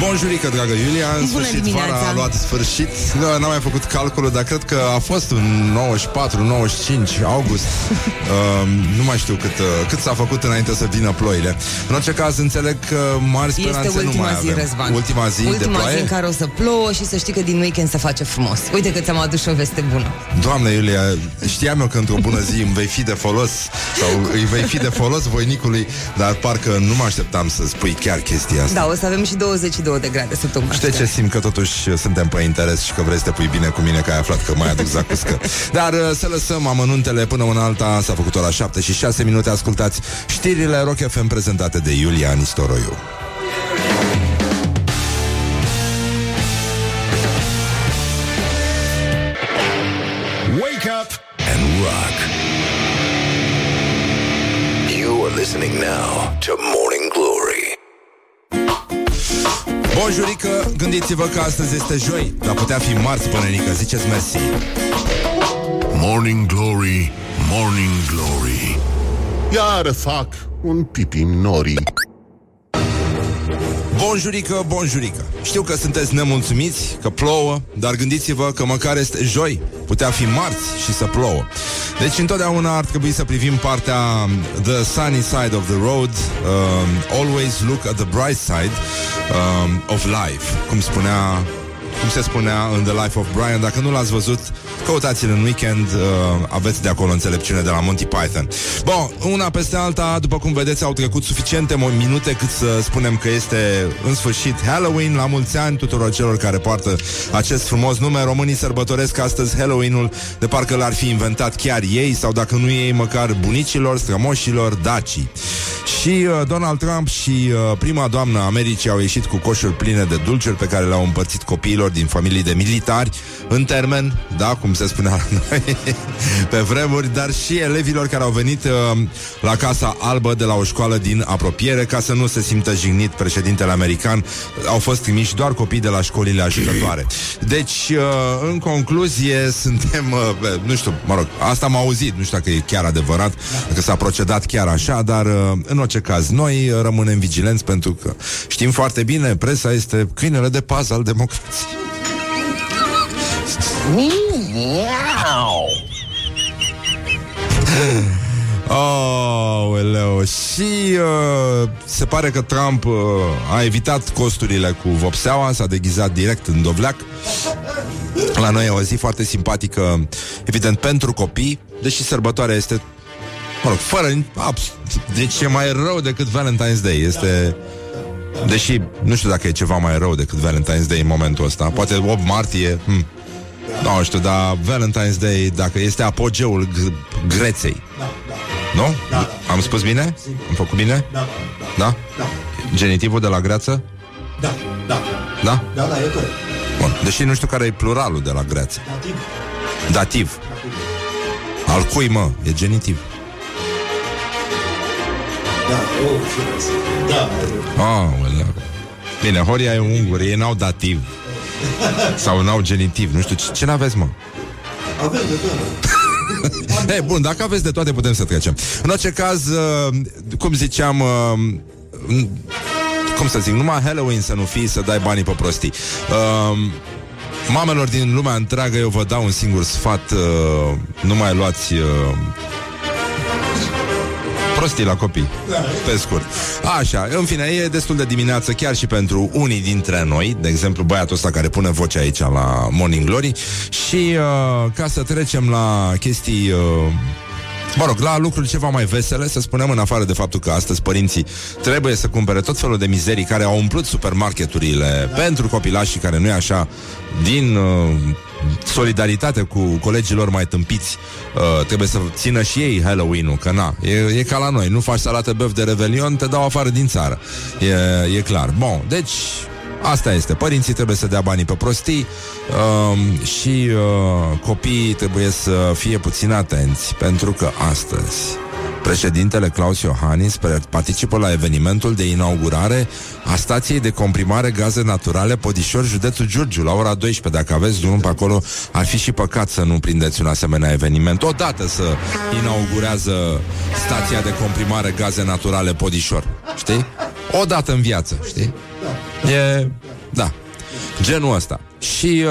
Bonjurică, dragă Iulia În Bună sfârșit, dimineața. vara a luat sfârșit Nu, N-am mai făcut calculul, dar cred că a fost în 94, 95 august uh, Nu mai știu cât, uh, cât s-a făcut înainte să vină ploile În orice caz, înțeleg că mari speranțe Este nu ultima mai zi, avem Răzvan. Ultima zi ultima de ploaie? zi în care o să plouă și să știi că din weekend se face frumos. Uite că ți-am adus și o veste bună. Doamne, Iulia, știam eu că într-o bună zi îmi vei fi de folos Sau îi vei fi de folos voinicului Dar parcă nu mă așteptam să spui chiar chestia asta Da, o să avem și 22 de grade săptămâna Știi asta. ce simt că totuși suntem pe interes și că vrei să te pui bine cu mine că ai aflat că mai aduc zacuscă. Dar uh, să lăsăm amănuntele până în alta, s-a făcut ora 7 și 6 minute, ascultați știrile Rock FM prezentate de Iulia Nistoroiu. Wake up and rock. You are listening now to Morning Bonjurică, gândiți-vă că astăzi este joi, dar putea fi marți până nică, ziceți mersi. Morning Glory, Morning Glory. Iar fac un pipi nori. Bonjurică, bonjurică. Știu că sunteți nemulțumiți, că plouă, dar gândiți-vă că măcar este joi, putea fi marți și să plouă. Deci întotdeauna ar trebui să privim partea um, the sunny side of the road, um, always look at the bright side um, of life, cum spunea cum se spunea în The Life of Brian. Dacă nu l-ați văzut, căutați-l în weekend, uh, aveți de acolo înțelepciune de la Monty Python. Bun, una peste alta, după cum vedeți, au trecut suficiente mo- minute cât să spunem că este în sfârșit Halloween, la mulți ani tuturor celor care poartă acest frumos nume. Românii sărbătoresc astăzi Halloween-ul de parcă l-ar fi inventat chiar ei sau dacă nu ei, măcar bunicilor, strămoșilor, dacii. Și uh, Donald Trump și uh, prima doamnă Americii au ieșit cu coșuri pline de dulciuri pe care le-au împărțit copiilor din familii de militari, în termen, da, cum se spunea la noi, pe vremuri, dar și elevilor care au venit uh, la Casa Albă de la o școală din apropiere, ca să nu se simtă jignit președintele american. Au fost trimiși doar copii de la școlile ajutătoare. Deci, uh, în concluzie, suntem, uh, nu știu, mă rog, asta am auzit, nu știu dacă e chiar adevărat, dacă s-a procedat chiar așa, dar uh, în orice caz, noi uh, rămânem vigilenți pentru că știm foarte bine, presa este câinele de pază al democrației. Oh, eleu. Și uh, se pare că Trump uh, a evitat costurile cu vopseaua, s-a deghizat direct în dovleac. La noi e o zi foarte simpatică, evident, pentru copii, deși sărbătoarea este, mă rog, fără... Abs- deci e mai rău decât Valentine's Day. Este... Deși nu știu dacă e ceva mai rău decât Valentine's Day în momentul ăsta. Poate 8 martie... Hm. Nu știu, dar Valentine's Day, dacă este apogeul g- greței. Nu? Am spus bine? Am făcut bine? Da, Da? Genitivul de la greață? da, da. Da? Da, da, e corect. Bun. Deși nu știu care e pluralul de la greață. Dativ. Dativ. Al cui, mă? E genitiv. Da, oh, și Da, Ah, well, Bine, Horia e unguri, ei n-au dativ. Sau n-au genitiv. Nu știu, ce, ce n-aveți, mă? avem de toate. Ei, bun, dacă aveți de toate, putem să trecem. În orice caz, uh, cum ziceam, uh, n- cum să zic, numai Halloween să nu fii, să dai banii pe prostii. Uh, mamelor din lumea întreagă, eu vă dau un singur sfat, uh, nu mai luați... Uh, prostii la copii, pe scurt. Așa, în fine, e destul de dimineață chiar și pentru unii dintre noi, de exemplu băiatul ăsta care pune vocea aici la Morning Glory. Și uh, ca să trecem la chestii... Uh, Mă rog, la lucruri ceva mai vesele, să spunem, în afară de faptul că astăzi părinții trebuie să cumpere tot felul de mizerii care au umplut supermarketurile pentru copilașii care nu e așa, din uh, solidaritate cu colegilor mai tâmpiți, uh, trebuie să țină și ei Halloween-ul, că na, e, e ca la noi, nu faci salată băf de revelion, te dau afară din țară. E, e clar. Bun, deci Asta este. Părinții trebuie să dea banii pe prostii um, și uh, copiii trebuie să fie puțin atenți, pentru că astăzi președintele Claus Iohannis pre- participă la evenimentul de inaugurare a stației de comprimare gaze naturale Podișor, județul Giurgiu, la ora 12. Dacă aveți drum pe acolo, ar fi și păcat să nu prindeți un asemenea eveniment. Odată să inaugurează stația de comprimare gaze naturale Podișor. Știi? Odată în viață, știi? E Da, genul ăsta. Și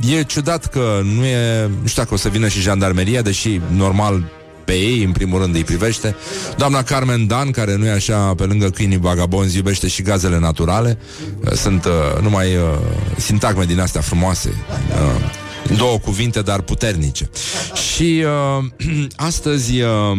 uh, e ciudat că nu e, nu știu dacă o să vină și jandarmeria, deși normal pe ei, în primul rând, îi privește. Doamna Carmen Dan, care nu e așa, pe lângă câinii vagabonzi, iubește și gazele naturale. Uh, Sunt uh, numai uh, sintagme din astea frumoase. Uh, două cuvinte, dar puternice. Și uh, astăzi... Uh,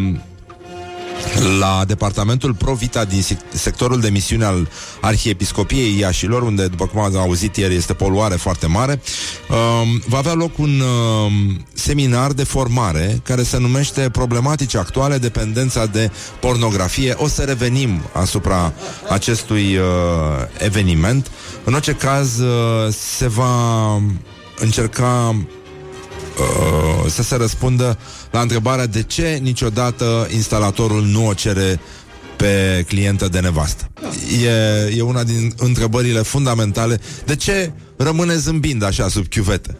la departamentul Provita din sec- sectorul de misiune al Arhiepiscopiei Iașilor, unde, după cum am auzit ieri, este poluare foarte mare, um, va avea loc un um, seminar de formare care se numește Problematici actuale, dependența de pornografie. O să revenim asupra acestui uh, eveniment. În orice caz, uh, se va încerca uh, să se răspundă la întrebarea de ce niciodată instalatorul nu o cere pe clientă de nevastă. E, e una din întrebările fundamentale. De ce rămâne zâmbind așa sub chiuvetă?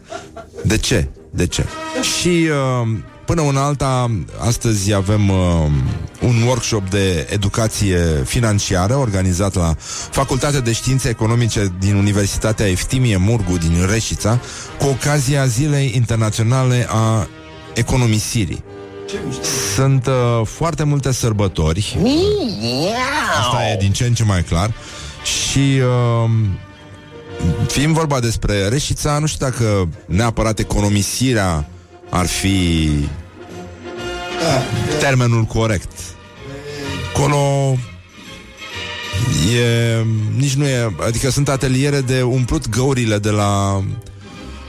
De ce? De ce? Și uh, până una alta, astăzi avem uh, un workshop de educație financiară organizat la Facultatea de Științe Economice din Universitatea Eftimie Murgu din Reșița cu ocazia Zilei Internaționale a Economisirii. Sunt uh, foarte multe sărbători. Asta e din ce în ce mai clar. Și uh, fiind vorba despre Reșița, nu știu dacă neapărat economisirea ar fi termenul corect. Colo e, nici nu e, adică sunt ateliere de umplut găurile de la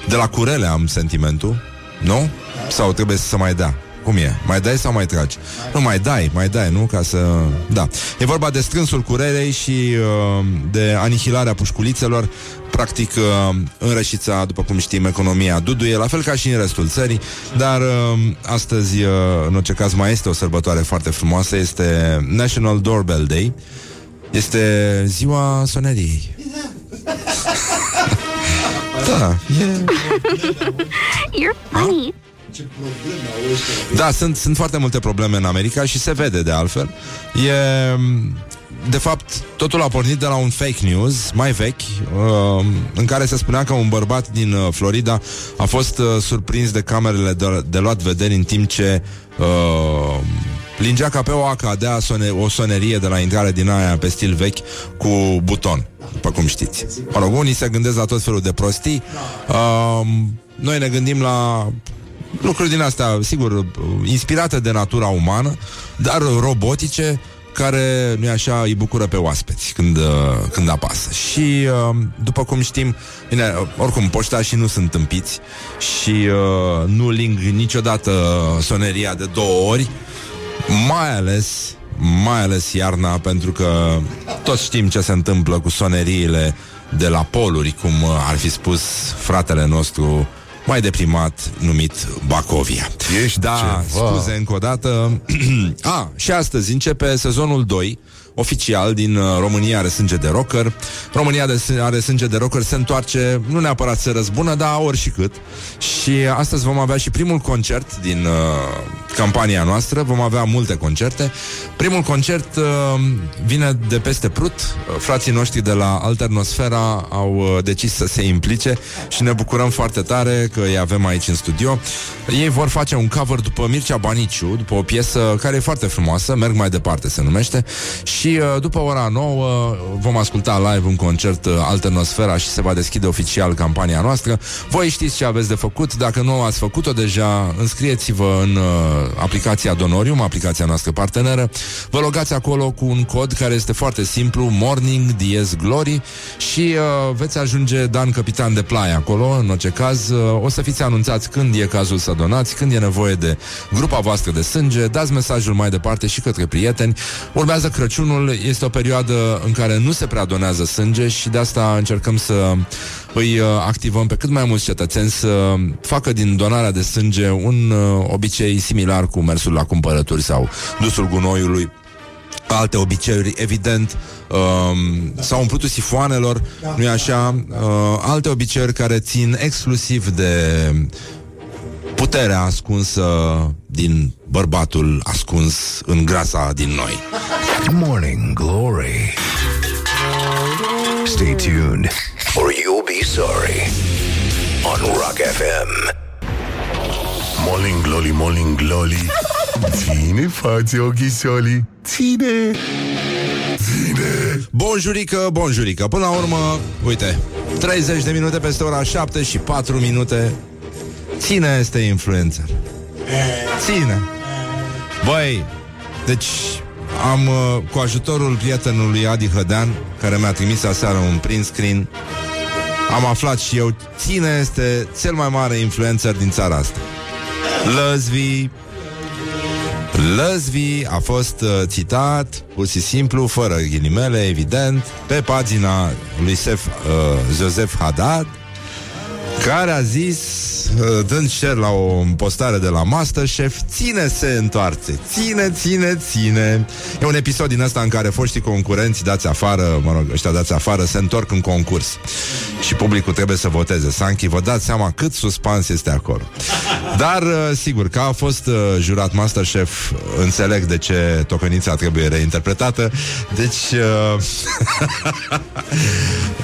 de la curele am sentimentul, nu? Sau trebuie să mai dea? Cum e? Mai dai sau mai tragi? Nu, mai dai, mai dai, nu? Ca să... Da. E vorba de strânsul curelei și uh, de anihilarea pușculițelor. Practic, uh, în Rășița, după cum știm, economia duduie, la fel ca și în restul țării, dar uh, astăzi, uh, în orice caz, mai este o sărbătoare foarte frumoasă, este National Doorbell Day. Este ziua soneriei. da, e... You're funny. Da, sunt, sunt foarte multe probleme în America și se vede de altfel. E, de fapt, totul a pornit de la un fake news mai vechi, uh, în care se spunea că un bărbat din uh, Florida a fost uh, surprins de camerele de, de luat vederi în timp ce uh, plingea ca pe o aca de sone, o sonerie de la intrare din aia pe stil vechi cu buton, după cum știți. Mă rog, unii se gândesc la tot felul de prostii. Uh, noi ne gândim la lucruri din astea, sigur, inspirate de natura umană, dar robotice, care, nu așa, îi bucură pe oaspeți când, uh, când apasă. Și, uh, după cum știm, bine, oricum, poștașii nu sunt tâmpiți și uh, nu ling niciodată soneria de două ori, mai ales mai ales iarna, pentru că toți știm ce se întâmplă cu soneriile de la poluri, cum ar fi spus fratele nostru mai deprimat numit Bacovia. Ești da, ceva. scuze încă o dată. A, și astăzi începe sezonul 2 oficial din uh, România are sânge de rocker. România de, are sânge de rocker se întoarce, nu neapărat să răzbună, dar ori și cât. Și astăzi vom avea și primul concert din uh, campania noastră. Vom avea multe concerte. Primul concert uh, vine de peste Prut. Uh, Frații noștri de la Alternosfera au uh, decis să se implice și ne bucurăm foarte tare că îi avem aici în studio. Ei vor face un cover după Mircea Baniciu, după o piesă care e foarte frumoasă, Merg mai departe se numește, și uh, după ora 9 vom asculta live un concert uh, Alternosfera și se va deschide oficial campania noastră. Voi știți ce aveți de făcut, dacă nu ați făcut-o deja, înscrieți-vă în uh, aplicația Donorium, aplicația noastră parteneră. Vă logați acolo cu un cod care este foarte simplu, Morning Diez Glory și uh, veți ajunge Dan Capitan de Playa acolo, în orice caz. Uh, o să fiți anunțați când e cazul să donați, când e nevoie de grupa voastră de sânge, dați mesajul mai departe și către prieteni. Urmează Crăciunul, este o perioadă în care nu se prea donează sânge și de asta încercăm să îi uh, activăm pe cât mai mulți cetățeni să facă din donarea de sânge un uh, obicei similar cu mersul la cumpărături sau dusul gunoiului alte obiceiuri, evident, um, s-au umplut sifoanelor, nu-i așa? Uh, alte obiceiuri care țin exclusiv de puterea ascunsă din bărbatul ascuns în grasa din noi. Morning Glory. Stay tuned, or you'll be sorry. On Rock FM. Morning glory, morning glory Ține față ochișolii Ține Ține Bonjurică, bonjurică Până la urmă, uite 30 de minute peste ora 7 și 4 minute Ține este influencer Ține. Băi, deci am uh, cu ajutorul prietenului Adi Hădean Care mi-a trimis aseară un print screen Am aflat și eu Ține este cel mai mare influencer din țara asta. Lăzvi Lăzvi a fost uh, citat pur și simplu, fără ghilimele, evident, pe pagina lui Sef, uh, Joseph Haddad, care a zis, uh, dând share la o postare de la Masterchef, ține se întoarce, ține, ține, ține. E un episod din ăsta în care foștii concurenți dați afară, mă rog, ăștia dați afară, se întorc în concurs. Și publicul trebuie să voteze. Sanchi, vă dați seama cât suspans este acolo. Dar, uh, sigur, că a fost uh, jurat Masterchef, înțeleg de ce tocănița trebuie reinterpretată. Deci, uh,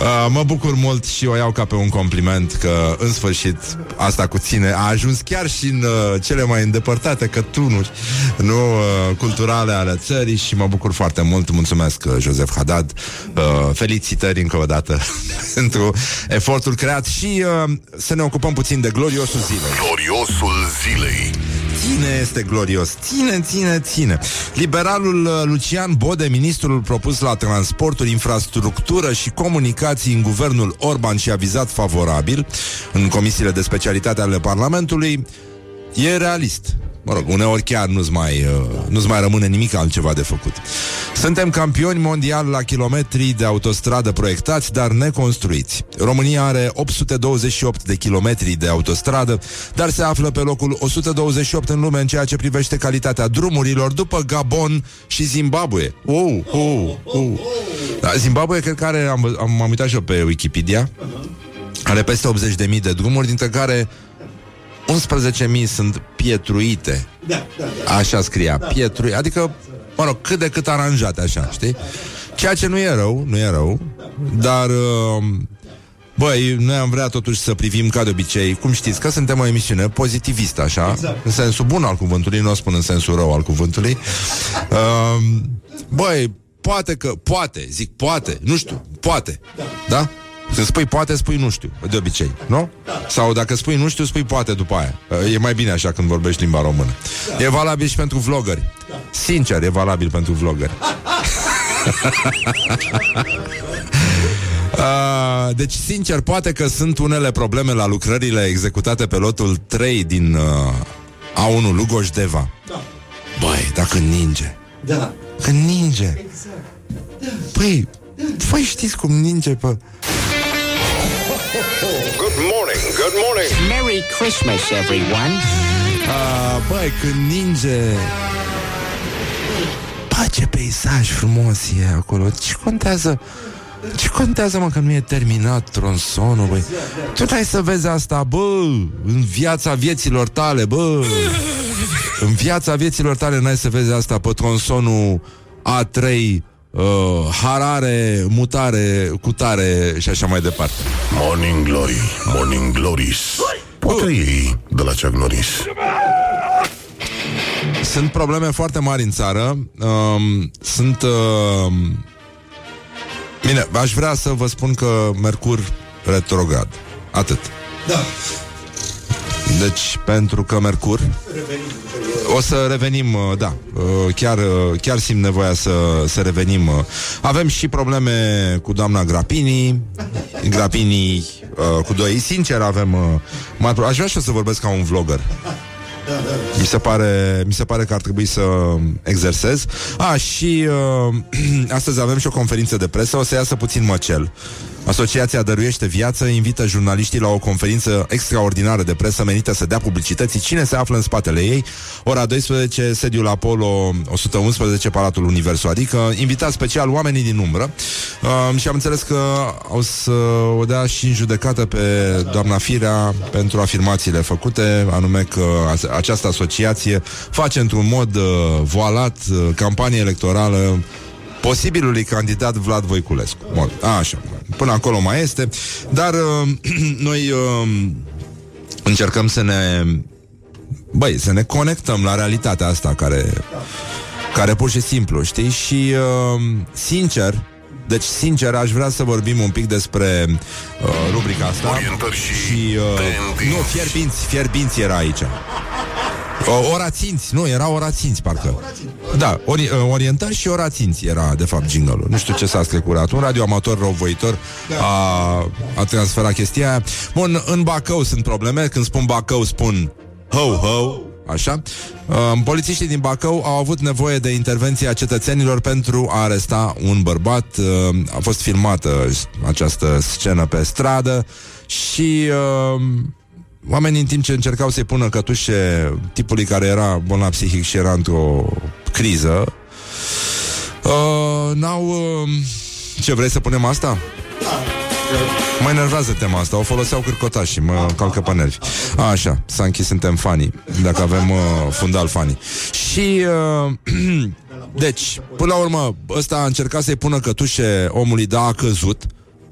uh, mă bucur mult și o iau ca pe un compliment că, în sfârșit, asta cu ține a ajuns chiar și în uh, cele mai îndepărtate cătunuri nu, uh, culturale ale țării și mă bucur foarte mult. Mulțumesc, uh, Joseph Haddad. Uh, felicitări încă o dată pentru efortul creat și uh, să ne ocupăm puțin de gloriosul zilei. Gloriosul zilei Ține este glorios. Ține, ține, ține. Liberalul uh, Lucian Bode, ministrul propus la transporturi, infrastructură și comunicații în guvernul Orban și avizat favorabil în comisiile de specialitate ale Parlamentului, e realist. Mă rog, uneori chiar nu-ți mai, uh, nu-ți mai rămâne nimic altceva de făcut. Suntem campioni mondiali la kilometri de autostradă proiectați, dar neconstruiți. România are 828 de kilometri de autostradă, dar se află pe locul 128 în lume în ceea ce privește calitatea drumurilor, după Gabon și Zimbabwe. Oh, oh, oh. Da, Zimbabwe, cred că are, am, am, m-am uitat și eu pe Wikipedia, are peste 80.000 de drumuri, dintre care 11.000 sunt pietruite. Da, da, da. Așa scria, pietruite. Adică, mă rog, cât de cât aranjate așa, știi? Ceea ce nu e rău, nu e rău, dar... Uh, Băi, noi am vrea totuși să privim ca de obicei Cum știți, că suntem o emisiune pozitivistă Așa, Exact. în sensul bun al cuvântului Nu o spun în sensul rău al cuvântului uh, Băi, poate că Poate, zic poate, nu știu Poate, da? Când spui poate, spui nu știu, de obicei, nu? Sau dacă spui nu știu, spui poate după aia Uh, E mai bine așa când vorbești limba română E valabil și pentru vloggeri Sincer, e valabil pentru vloggeri Uh, deci, sincer, poate că sunt unele probleme la lucrările executate pe lotul 3 din uh, A1 Lugoș-Deva. Da. Băi, dacă ninge, Da. când ninge, păi, voi știți cum ninge pe... Good morning, good morning. Merry Christmas, everyone. Uh, băi, când ninge... Bă, ce peisaj frumos e acolo. Ce contează... Ce contează, mă, că nu e terminat tronsonul, băi? Tu n-ai să vezi asta, bă, în viața vieților tale, bă. În viața vieților tale n-ai să vezi asta pe tronsonul A3, uh, harare, mutare, cutare și așa mai departe. Morning glory, morning glories Poate ei de la Chuck Norris Sunt probleme foarte mari în țară. Um, sunt. Uh, bine, aș vrea să vă spun că Mercur retrograd. Atât. Da. Deci, pentru că Mercur O să revenim, uh, da uh, Chiar, uh, chiar simt nevoia să, să revenim uh. Avem și probleme cu doamna Grapini Grapini uh, cu doi. Sincer avem uh, mari pro- Aș vrea și eu să vorbesc ca un vlogger. Mi se, pare, mi se pare că ar trebui să exersez. A, și uh, astăzi avem și o conferință de presă. O să iasă puțin măcel Asociația Dăruiește Viață invită jurnaliștii la o conferință extraordinară de presă menită să dea publicității cine se află în spatele ei. Ora 12, sediul Apollo 111, Palatul Universul, adică invitați special oamenii din umbră. Uh, și am înțeles că o să o dea și în judecată pe doamna Firea pentru afirmațiile făcute, anume că a- această asociație face într-un mod uh, voalat uh, campanie electorală posibilului candidat Vlad Voiculescu. Bun, așa. Până acolo mai este. Dar uh, noi uh, încercăm să ne... Băi, să ne conectăm la realitatea asta care... Care pur și simplu, știi? Și, uh, sincer, deci, sincer, aș vrea să vorbim un pic despre uh, rubrica asta. Orientări și și uh, tendinți. Nu, fierbinți, fierbinți era aici. O, oraținți, nu, era oraținți, parcă. Da, ori, uh, orientări și oraținți era, de fapt, jingle Nu știu ce s-a strecurat. Un radioamator răuvoitor a, a transferat chestia aia. Bun, în Bacău sunt probleme. Când spun Bacău, spun ho-ho. Așa. Uh, polițiștii din Bacău au avut nevoie de intervenția cetățenilor pentru a aresta un bărbat. Uh, a fost filmată această scenă pe stradă și uh, oamenii în timp ce încercau să-i pună cătușe tipului care era bolnav psihic și era într-o criză, uh, n-au... Uh, ce vrei să punem asta? Mă enervează tema asta, o foloseau cârcotași și mă calcă pe nervi. A, așa, s-a închis, suntem fani, dacă avem uh, fundal fani. Și, uh, deci, până la urmă, ăsta a încercat să-i pună cătușe omului, dar a căzut,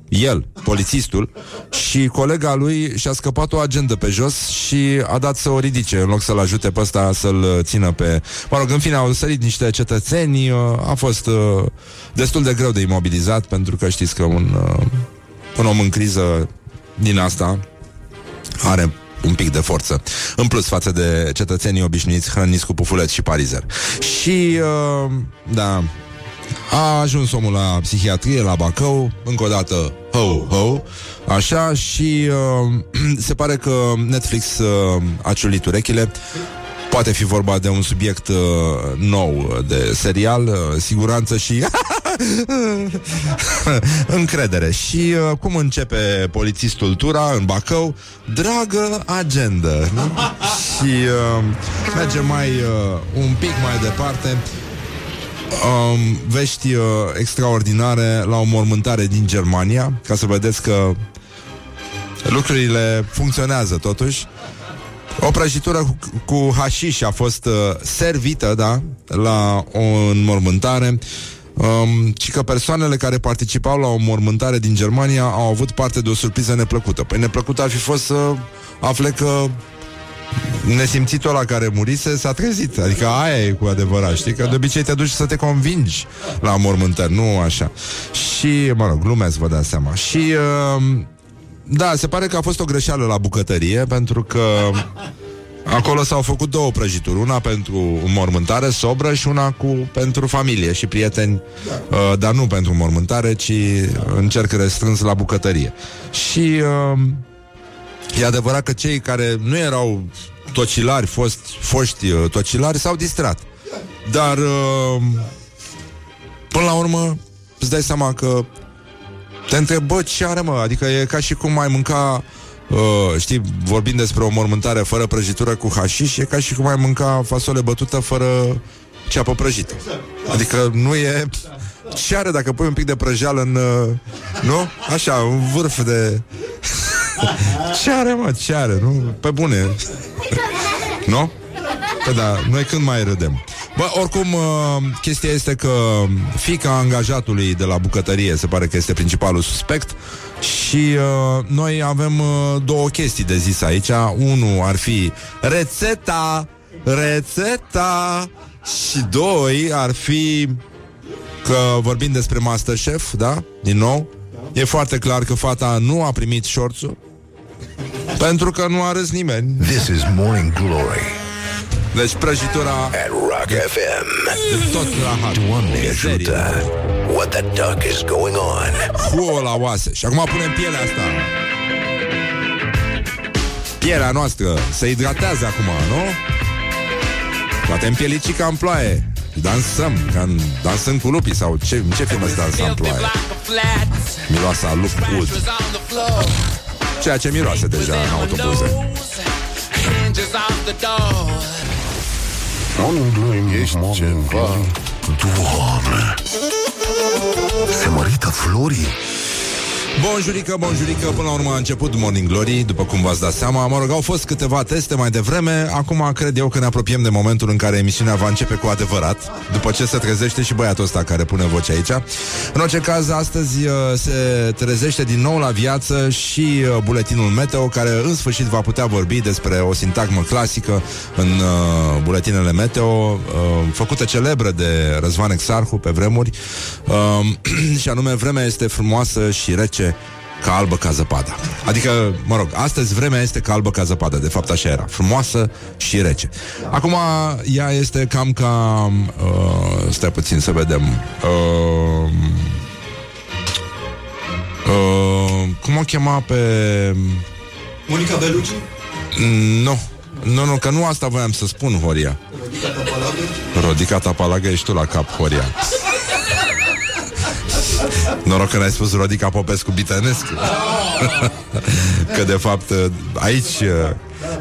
el, polițistul, și colega lui și-a scăpat o agendă pe jos și a dat să o ridice, în loc să-l ajute pe ăsta să-l țină pe... Mă rog, în fine, au sărit niște cetățeni, uh, a fost uh, destul de greu de imobilizat, pentru că știți că un, uh, un om în criză din asta are un pic de forță. În plus față de cetățenii obișnuiți hrăniți cu pufuleți și parizer. Și, uh, da, a ajuns omul la psihiatrie, la Bacău, încă o dată, ho, ho, așa, și uh, se pare că Netflix uh, a ciulit urechile. Poate fi vorba de un subiect uh, nou de serial, uh, siguranță și încredere. Și uh, cum începe polițistul tura în Bacău? Dragă agendă. Nu? și uh, merge mai uh, un pic mai departe um, vești uh, extraordinare la o mormântare din Germania, ca să vedeți că lucrurile funcționează totuși. O prăjitură cu, cu hașiș a fost uh, servită, da, la o înmormântare um, și că persoanele care participau la o mormântare din Germania au avut parte de o surpriză neplăcută. Păi neplăcută ar fi fost să afle că nesimțitul ăla care murise s-a trezit. Adică aia e cu adevărat, știi? Că de obicei te duci să te convingi la mormântări, nu așa. Și, mă rog, glumesc, vă dați seama. Și, uh, da, se pare că a fost o greșeală la bucătărie, pentru că acolo s-au făcut două prăjituri. Una pentru mormântare sobră și una cu pentru familie și prieteni, uh, dar nu pentru mormântare, ci în cerc restrâns la bucătărie. Și... Uh, E adevărat că cei care nu erau tocilari, fost, foști uh, tocilari, s-au distrat. Dar, uh, până la urmă, îți dai seama că te întreb, bă, ce are, mă? Adică e ca și cum ai mânca, uh, știi, vorbind despre o mormântare fără prăjitură cu hașiș, e ca și cum ai mânca fasole bătută fără ceapă prăjită. Adică nu e... Ce are dacă pui un pic de prăjeală în... Uh, nu? Așa, un vârf de... Ce are, mă? Ce are? Nu? Pe bune. nu? Că da, noi când mai râdem? Bă, oricum, uh, chestia este că fica angajatului de la bucătărie se pare că este principalul suspect și uh, noi avem uh, două chestii de zis aici. Unul ar fi rețeta, rețeta și doi ar fi că vorbim despre Masterchef, da? Din nou, e foarte clar că fata nu a primit șorțul pentru că nu a râs nimeni. This is Morning Glory Deci prăjitura at Rock FM. de tot rahat. Doamne Mizerie. ajută! What the duck is going on? Huo la oase. Și acum punem pielea asta. Pielea noastră se hidratează acum, nu? Poate împielici ca în ploaie. Dansăm, ca în, dansăm cu lupii sau ce, în ce film ăsta dansăm în ploaie? Miroasa a lup ud. Ceea ce miroase deja în autobuze. Morning Glory, Ești morning ceva. glory. Doamne! Se mărită florii? Bonjurică, bonjurică, până la urmă a început Morning Glory, după cum v-ați dat seama. Mă rog, au fost câteva teste mai devreme, acum cred eu că ne apropiem de momentul în care emisiunea va începe cu adevărat, după ce se trezește și băiatul ăsta care pune voce aici. În orice caz, astăzi uh, se trezește din nou la viață și uh, buletinul Meteo, care în sfârșit va putea vorbi despre o sintagmă clasică în uh, buletinele Meteo, uh, făcută celebră de Răzvan Exarhu pe vremuri, uh, și anume vremea este frumoasă și rece ca albă ca zăpada. Adică, mă rog, astăzi vremea este ca albă ca zăpadă, de fapt așa era, frumoasă și rece. Acum ea este cam ca... Uh, stai puțin să vedem... Uh, uh, cum o chema pe... Monica Bellucci? Nu, nu, nu, că nu asta voiam să spun, Horia. Rodica Tapalagă? Rodica Tapalagă, ești tu la cap, Horia. Noroc că n-ai spus Rodica Popescu Bitănescu Că de fapt aici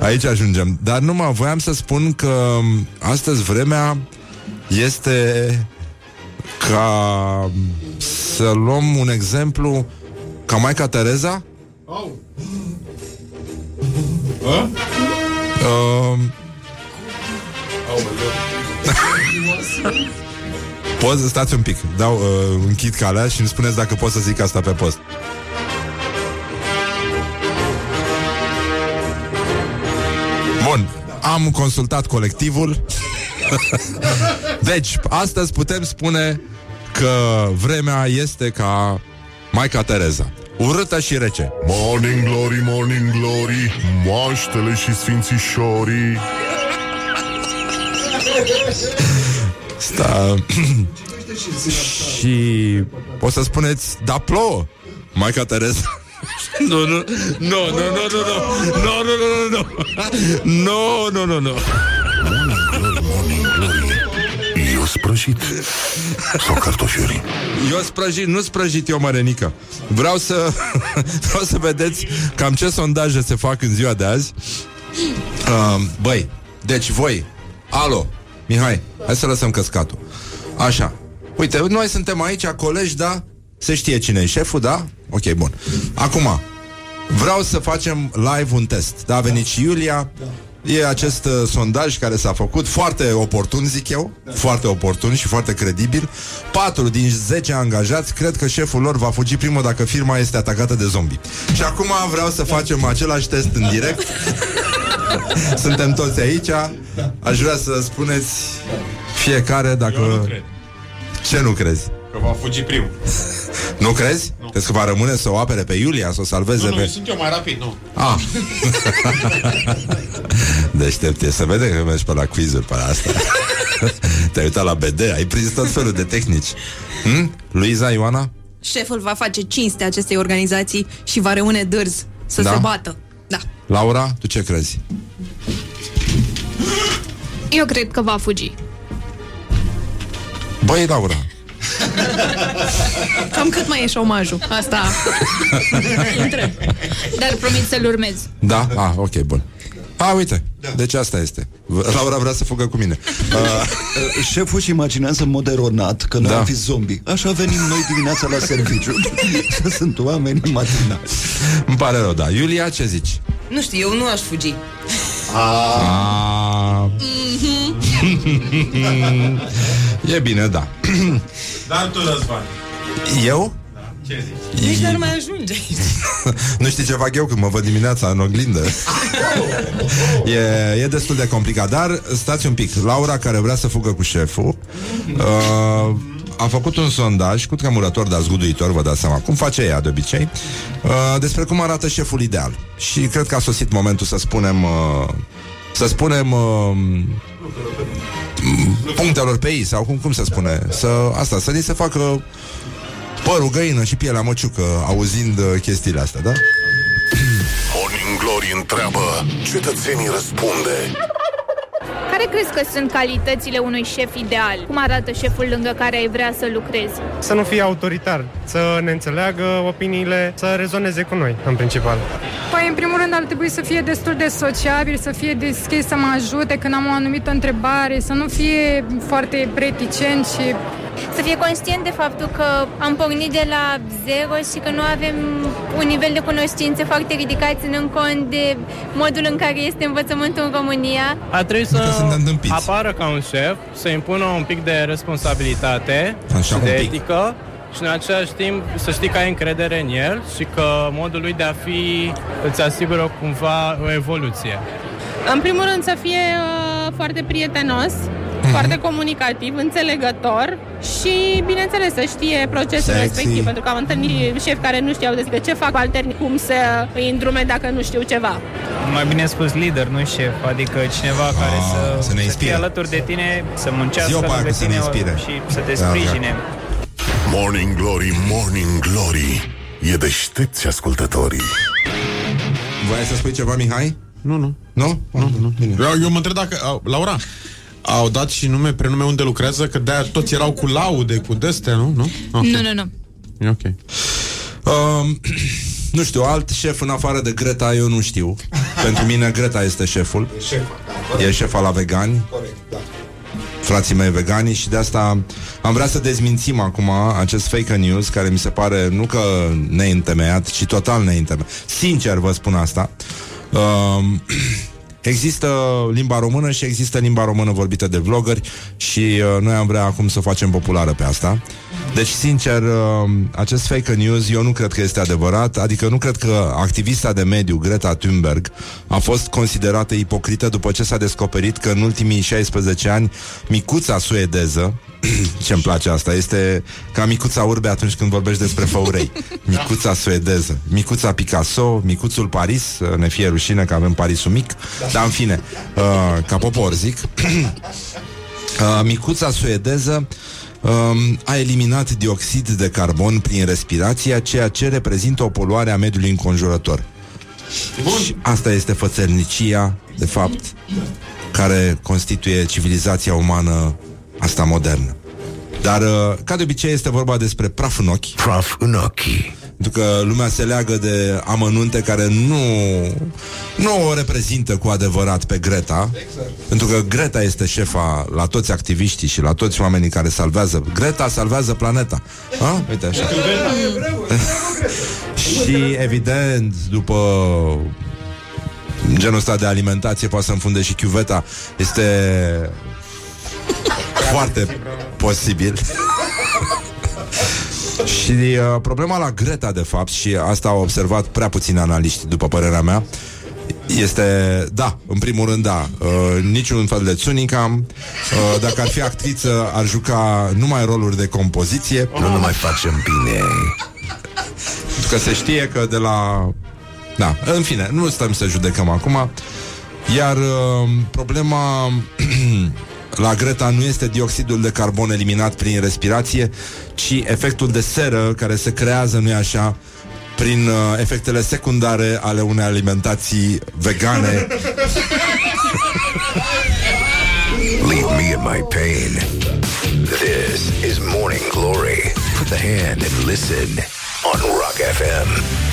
Aici ajungem. Dar numai voiam să spun că Astăzi vremea Este Ca Să luăm un exemplu Ca Maica Tereza. Uh, Poți, stați un pic. Dau, uh, închid calea și îmi spuneți dacă pot să zic asta pe post. Bun, am consultat colectivul. Deci, astăzi putem spune Că vremea este ca Maica Tereza Urâtă și rece. Morning glory, morning glory Moaștele și sfințișorii Sta... și o să spuneți Da plouă Maica Tereza nu, nu, nu, nu, nu, nu, nu, nu, nu, nu, nu, nu, nu, nu, nu. Morning glory Eu sprășit Sau cartofiuri Eu sprăjit, nu sprăjit eu, Mărenică Vreau să Vreau să vedeți cam ce sondaje se fac în ziua de azi uh, Băi, deci voi Alo, Mihai, hai să lăsăm căscatul. Așa. Uite, noi suntem aici colegi, da? Se știe cine e șeful, da? Ok, bun. Acum, vreau să facem live un test. Da, a venit și Iulia E acest uh, sondaj care s-a făcut Foarte oportun, zic eu Foarte oportun și foarte credibil. 4 din 10 angajați cred că șeful lor va fugi primul dacă firma este atacată de zombi. Și acum vreau să facem același test în direct. Suntem toți aici. Aș vrea să spuneți Fiecare dacă... Eu nu cred. Ce nu crezi? Că va fugi primul. Nu crezi? Nu. Crezi că va rămâne să o apere pe Iulia, să o salveze Nu, nu, pe... sunt eu mai rapid, nu. Ah. Deștept e să vede că mergi pe la quizuri pe asta. Te-ai uitat la BD, ai prins tot felul de tehnici. Hm? Luiza, Ioana? Șeful va face cinste acestei organizații și va rămâne dârz să Da? se bată. Da. Laura, tu ce crezi? Eu cred că va fugi. Băi, Laura, Cam cât mai e șomajul? Asta întreb. Dar promit să-l urmez. da? Ah, ok, bun. A, uite, deci asta este. Laura vrea să fugă cu mine. Uh, Șeful își imaginează în mod eronat că noi Da. am fi zombi. Așa venim noi dimineața la serviciu. Sunt oameni matinali. îmi pare rău, da. Iulia, ce zici? Nu știu, eu nu aș fugi. A... e bine, da. Dar tu, Răzvan, Eu? ce zici? Nici dar nu mai ajunge. Nu știi ce fac eu când mă văd dimineața în oglindă e, e destul de complicat Dar stați un pic Laura care vrea să fugă cu șeful uh, A făcut un sondaj Cu tremurător, dar zguduitor Vă dați seama cum face ea de obicei uh, Despre cum arată șeful ideal Și cred că a sosit momentul să spunem uh, Să spunem uh, Punctelor pe ei Sau cum, cum se spune să, Asta, să ni se facă Părul găină și pielea măciucă Auzind uh, chestiile astea, da? Morning Glory întreabă Cetățenii răspunde Care crezi că sunt calitățile unui șef ideal? Cum arată șeful lângă care ai vrea să lucrezi? Să nu fie autoritar, să ne înțeleagă opiniile, să rezoneze cu noi, în principal. Păi, în primul rând, ar trebui să fie destul de sociabil, să fie deschis, să mă ajute când am o anumită întrebare, să nu fie foarte reticent și Să fie conștient de faptul că am pornit de la zero și că nu avem un nivel de cunoștințe foarte ridicat ținând cont de modul în care este învățământul în România. A trebuit Adică să suntem dâmpiți. apară ca un șef, să impună un pic de responsabilitate Așa, și un de pic. etică și în același timp să știi că ai încredere în el și că modul lui de a fi îți asigură cumva o evoluție. În primul rând să fie uh, foarte prietenos, Mhm. foarte comunicativ, înțelegător și, bineînțeles, să știe procesul Sexy. respectiv, pentru că am întâlnit șefi care nu știau de ce fac alterni, cum să îi îndrume dacă nu știu ceva. Mai bine spus lider, nu șef, adică cineva care Ah, să ne să inspire. fie alături de tine, să muncească Zi-o pe aia lângă că să ne tine inspire. și să te Da, sprijine. Morning Glory, Morning Glory E deștepți ascultătorii Voiai să spui ceva, Mihai? Nu, nu. Nu? Nu, nu. Bine. Eu, eu mă întreb dacă, au- Laura, au dat și nume, prenume unde lucrează, că de-aia toți erau cu laude, cu destea, nu? Nu, okay. Nu, nu, nu. E ok. Um, nu știu, alt șef în afară de Greta eu nu știu. Pentru mine Greta este șeful. E șefa la vegani. Frații mei vegani și de asta am vrea să dezmințim acum acest fake news care mi se pare nu că neîntemeiat, ci total neîntemeiat. Sincer vă spun asta. Um, Există limba română și există limba română vorbită de vloggeri și uh, noi am vrea acum să o facem populară pe asta. Deci, sincer, uh, acest fake news eu nu cred că este adevărat, adică nu cred că activista de mediu Greta Thunberg a fost considerată ipocrită după ce s-a descoperit că în ultimii 16 ani micuța suedeză ce-mi place asta, este ca micuța urbe atunci când vorbești despre făurei. Micuța suedeză, micuța Picasso, micuțul Paris, uh, ne fie rușine că avem Parisul mic, dar în fine, uh, ca popor zic, uh, micuța suedeză um, a eliminat dioxid de carbon prin respirația, ceea ce reprezintă o poluare a mediului înconjurător. Și asta este fățărnicia, de fapt, care constituie civilizația umană asta modernă. Dar, uh, ca de obicei, este vorba despre praf în ochi. Praf în ochi. Pentru că lumea se leagă de amănunte care nu, nu o reprezintă cu adevărat pe Greta. Exact. Pentru că Greta este șefa la toți activiștii și la toți oamenii care salvează. Greta salvează planeta. A? Uite așa. și, evident, după genul ăsta de alimentație poate să înfunde și chiuveta. Este foarte posibil. și uh, problema la Greta, de fapt, și asta au observat prea puțini analiști, după părerea mea, este, da, în primul rând, da, uh, niciun fel de tsunicam. Uh, dacă ar fi actriță, ar juca numai roluri de compoziție. Nu ne mai facem bine. Pentru că se știe că de la... Da, în fine, nu stăm să judecăm acum. Iar uh, problema la Greta nu este dioxidul de carbon eliminat prin respirație, ci efectul de seră care se creează, nu-i așa, prin uh, efectele secundare ale unei alimentații vegane. Leave me in my pain. This is Morning Glory. Put the hand and listen on Rock FM.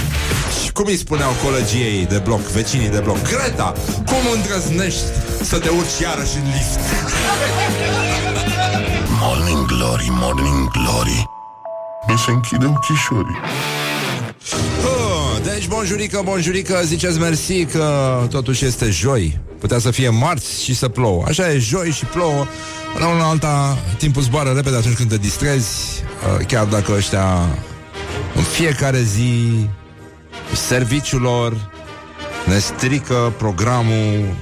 Și cum îi spuneau colegii ei de bloc, vecinii de bloc Greta, cum îndrăznești să te urci iarăși în lift? Morning Glory, Morning Glory Mi se închide ochișorii Uh, Deci, bonjurică, bonjurică, ziceți mersi că totuși este joi. Putea să fie marți și să plouă. Așa e, joi și plouă. La una alta, timpul zboară repede atunci când te distrezi, uh, chiar dacă ăștia în fiecare zi serviciul lor ne strică programul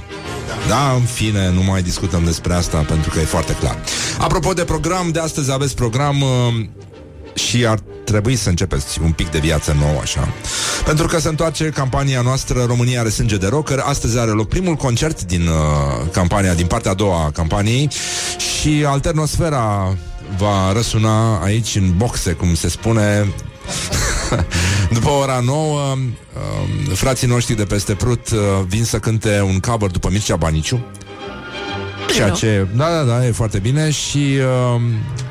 da, în fine, nu mai discutăm despre asta pentru că e foarte clar. Apropo de program, de astăzi aveți program uh, și ar trebui să începeți un pic de viață nouă așa. Pentru că se întoarce campania noastră România are sânge de rocker. Astăzi are loc primul concert din uh, campania, din partea a doua a campaniei și Alternosfera va răsuna aici în boxe, cum se spune, după ora 9, uh, frații noștri de peste Prut uh, vin să cânte un cover după Mircea Baniciu. Ceea rău. ce, da, da, da, e foarte bine și uh,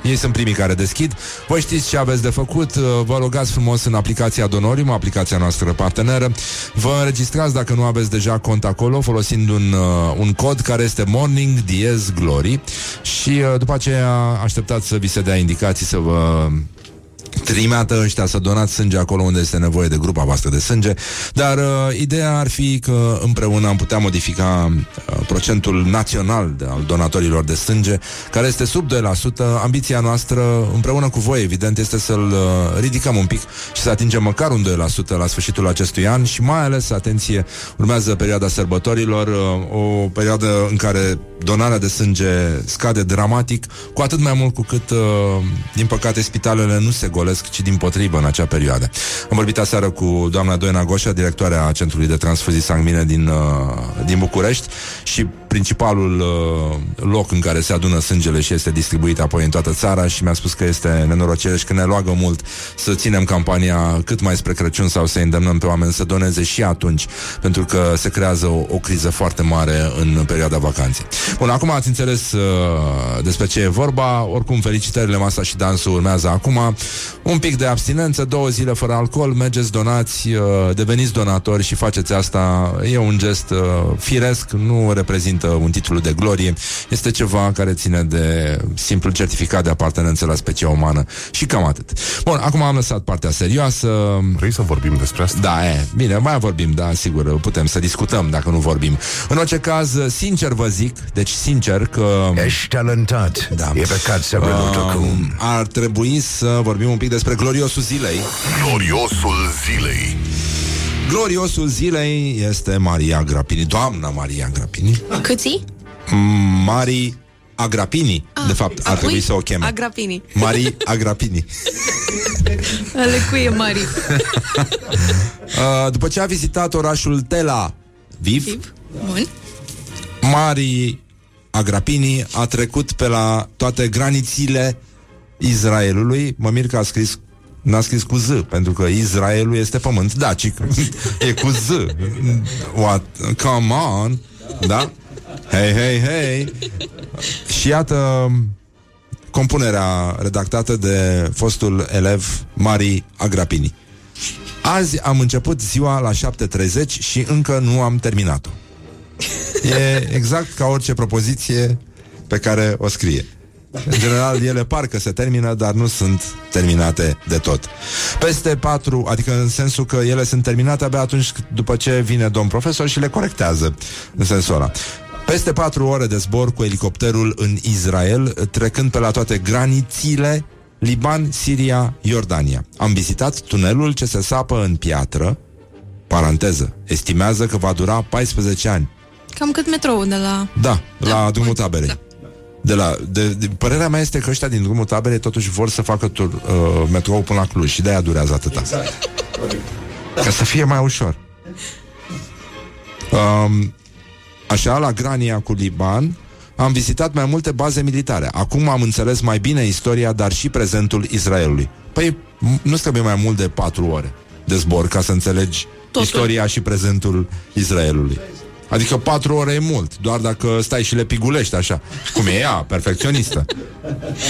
ei sunt primii care deschid. Voi știți ce aveți de făcut, uh, vă rugați frumos în aplicația Donorium, aplicația noastră parteneră. Vă înregistrați dacă nu aveți deja cont acolo, folosind un, uh, un cod care este Morning Diez Glory și uh, după aceea așteptați să vi se dea indicații să vă trimeată ăștia să donați sânge acolo unde este nevoie de grupa voastră de sânge, dar uh, ideea ar fi că împreună am putea modifica uh, procentul național de, al donatorilor de sânge, care este sub 2%. Ambiția noastră, împreună cu voi, evident, este să-l uh, ridicăm un pic și să atingem măcar un 2% la sfârșitul acestui an și mai ales, atenție, urmează perioada sărbătorilor, uh, o perioadă în care donarea de sânge scade dramatic, cu atât mai mult cu cât, uh, din păcate, spitalele nu se golesc, ci din potrivă în acea perioadă. Am vorbit aseară cu doamna Doina Goșa, directoarea Centrului de Transfuzii Sanguine din, uh, din București și principalul uh, loc în care se adună sângele și este distribuit apoi în toată țara și mi-a spus că este nenorocire și că ne roagă mult să ținem campania cât mai spre Crăciun sau să îndemnăm pe oameni să doneze și atunci, pentru că se creează o, o criză foarte mare în perioada vacanței. Bun, acum ați înțeles uh, despre ce e vorba, oricum felicitările masa și dansul urmează acum, un pic de abstinență, două zile fără alcool, mergeți, donați, uh, deveniți donatori și faceți asta, e un gest uh, firesc, nu reprezintă un titlu de glorie, este ceva care ține de simplul certificat de apartenență la specia umană și cam atât. Bun, acum am lăsat partea serioasă. Vrei să vorbim despre asta? Da, e, bine, mai vorbim, da, sigur, putem să discutăm dacă nu vorbim. În orice caz, sincer vă zic, deci sincer că... Ești talentat. Da. E păcat să relută cum. Um, ar trebui să vorbim un pic despre gloriosul zilei. Gloriosul zilei. Gloriosul zilei este Maria Grapini, doamna Maria Grapini. Câții? Mari Agrapini, de fapt, ar Apoi? trebui să o cheme. Agrapini. Mari Agrapini. Ale cui e Mari? Uh, după ce a vizitat orașul Tel Aviv, Bun. Mari Agrapini a trecut pe la toate granițile Israelului. Mă mir că a scris N-a scris cu Z, pentru că Israelul este pământ dacic. e cu Z. What? Come on! Da? Hei, hei, hei! Și iată compunerea redactată de fostul elev Mari Agrapini. Azi am început ziua la 7.30 și încă nu am terminat-o. E exact ca orice propoziție pe care o scrie. În general, ele par că se termină, dar nu sunt terminate de tot. Peste patru, adică în sensul că ele sunt terminate abia atunci după ce vine domn profesor și le corectează, în sensul ăla. Peste patru ore de zbor cu elicopterul în Israel, trecând pe la toate granițile Liban, Siria, Iordania. Am vizitat tunelul ce se sapă în piatră, paranteză, estimează că va dura 14 ani. Cam cât metrou de la... Da, la drumul taberei. Da. De la, de, de, părerea mea este că ăștia din drumul taberei totuși vor să facă tur, uh, metrou până la Cluj și de-aia durează atâta. Exact. Ca să fie mai ușor. Um, așa, la grania cu Liban, am vizitat mai multe baze militare. Acum am înțeles mai bine istoria, dar și prezentul Israelului. Păi, m- nu trebuie mai mult de patru ore de zbor ca să înțelegi Totul. istoria și prezentul Israelului. Adică patru ore e mult, doar dacă stai și le pigulești așa. Cum e ea, perfecționistă.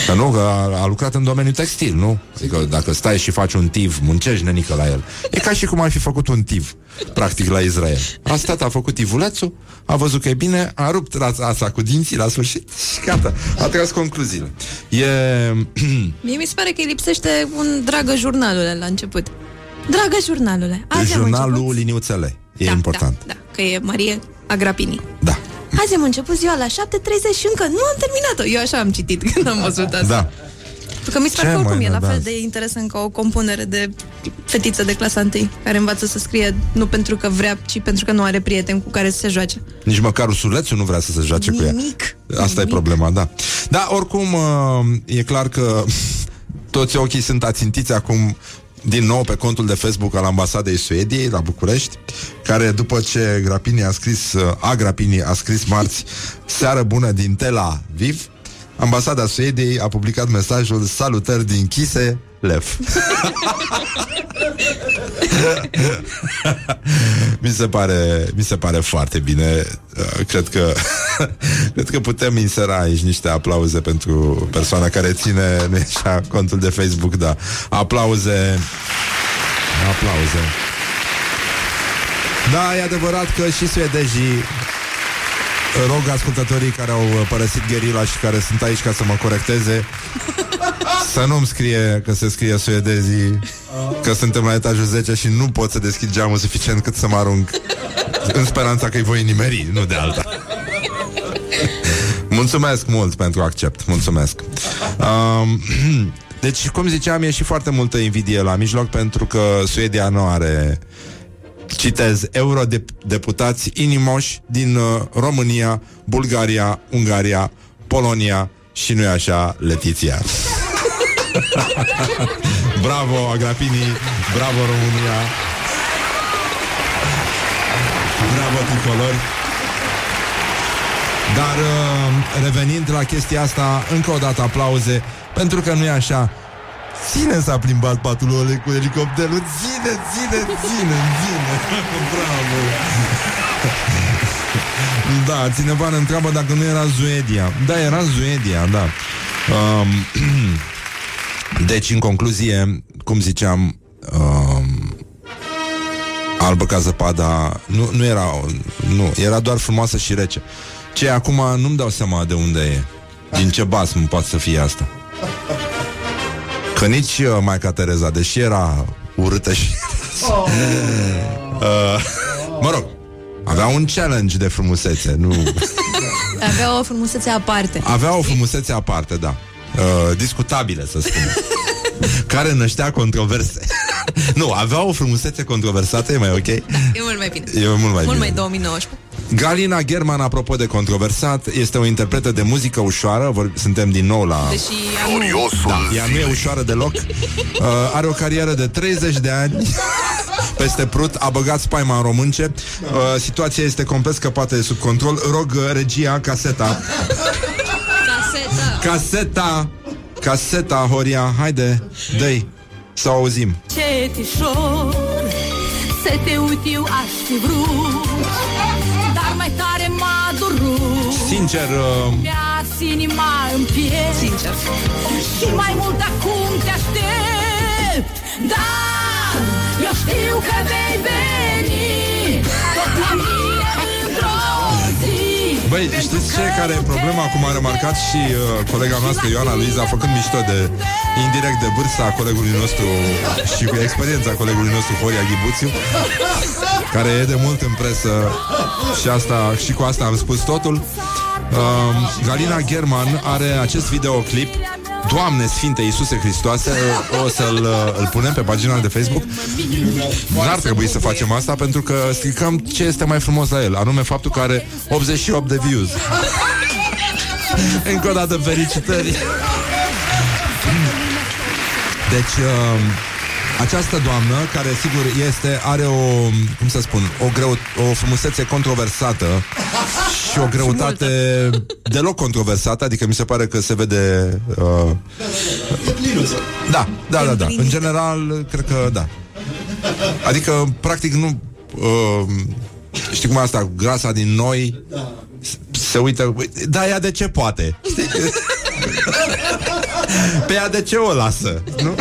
Că nu, că a, a lucrat în domeniul textil, nu? Adică dacă stai și faci un tiv, muncești nenică la el. E ca și cum ar fi făcut un tiv, practic, la Israel. A stat, a făcut tivulețul, a văzut că e bine, a rupt rața asta cu dinții la sfârșit și gata, a tras concluziile. E... Mie mi se pare că îi lipsește un dragă jurnalule la început. Dragă jurnalule, azi am jurnalul început... liniuțele. E important. Da, că e Marie Agrapini. Da. Azi am început ziua la 7.30 și încă nu am terminat-o. Eu așa am citit când am văzut asta. Da. Pentru că mi se pare Ce că oricum mai e la da, fel da. de interesant ca o compunere de fetiță de clasa 1 care învață să scrie nu pentru că vrea, ci pentru că nu are prieteni cu care să se joace. Nici măcar ursulețul nu vrea să se joace cu ea. Nimic. Asta e problema, da. Da, oricum, uh, e clar că toți ochii sunt ațintiți acum din nou pe contul de Facebook al ambasadei Suediei la București, care după ce Grapini a scris, uh, a Grapini a scris marți Seară bună din Tel Aviv, ambasada Suediei a publicat mesajul Salutări din Chise, Lef. mi, se pare, mi se pare foarte bine. Uh, Cred că, cred că putem insera aici niște aplauze pentru persoana care ține nu așa, contul de Facebook, da. Aplauze. Aplauze. Da, e adevărat că și suedezii Rog ascultătorii care au părăsit gherila și care sunt aici ca să mă corecteze Să nu-mi scrie că se scrie suedezii Că suntem la etajul 10 și nu pot să deschid geamul suficient cât să mă arunc În speranța că îi voi nimeri, nu de alta. Mulțumesc mult pentru accept Mulțumesc. Um, Deci, cum ziceam, e și foarte multă invidie la mijloc Pentru că Suedia nu are citez, eurodeputați inimoși din uh, România, Bulgaria, Ungaria, Polonia și nu așa, Letiția. bravo, Agrapini, bravo, România. Bravo, tricolori. Dar uh, revenind la chestia asta, încă o dată aplauze, pentru că nu e așa. Ține s-a plimbat patul ăla cu elicopterul. Ține, ține, ține, ține Bravo. Da, cineva ne întreabă dacă nu era Zuedia Da, era Zuedia, da. Um, Deci, în concluzie Cum ziceam um, Albă ca zăpada nu, nu era Nu, era doar frumoasă și rece. Ce acum nu-mi dau seama de unde e. Din ce basm poate să fie asta Că nici uh, Maica Tereza, deși era urâtă și... uh, mă rog, avea un challenge de frumusețe, nu... Avea o frumusețe aparte. Avea o frumusețe aparte, da. Uh, discutabile, să spun. care năștea controverse. nu, avea o frumusețe controversată, e mai ok? Da, e mult mai bine. E mult mai mult bine. mai 2019. Galina German, apropo de controversat, este o interpretă de muzică ușoară, vor, suntem din nou la... Deși ea nu... Da, ea nu e ușoară deloc. Uh, are o carieră de 30 de ani peste prut, a băgat spaima în românce. Uh, situația este complet scăpată de sub control. Rog uh, regia, caseta. Caseta. Caseta! Caseta, Horia, haide, dă să o auzim. Cetișor Să te uit eu aș fi vrut Sincer, uh, Mi-a inima în piept. Sincer. Și mai mult acum te aștept. Dar eu știu că vei veni Băi, știți ce? Care e problema? Cum a remarcat și uh, colega noastră Ioana Luiza Făcând mișto de indirect de vârsta colegului nostru Și cu experiența colegului nostru Horia Ghibuțiu Care e de mult în presă Și asta și cu asta am spus totul. Uh, Galina German are acest videoclip Doamne Sfinte Iisuse Hristoase O să-l uh, îl punem pe pagina de Facebook. N-ar trebui să facem asta Pentru că stricăm ce este mai frumos la el Anume faptul că are 88 de views. Încă o dată felicitări. Deci uh, această doamnă, care sigur este, are o, cum să spun, o, greu, o frumusețe controversată și o greutate deloc controversată, adică mi se pare că se vede... Uh, da, da, da, da. În general, cred că da. Adică, practic, nu... Uh, știi cum e asta? Grasa din noi se uită... Da, ea de ce poate? Știi? Pe ea de ce o lasă? Nu?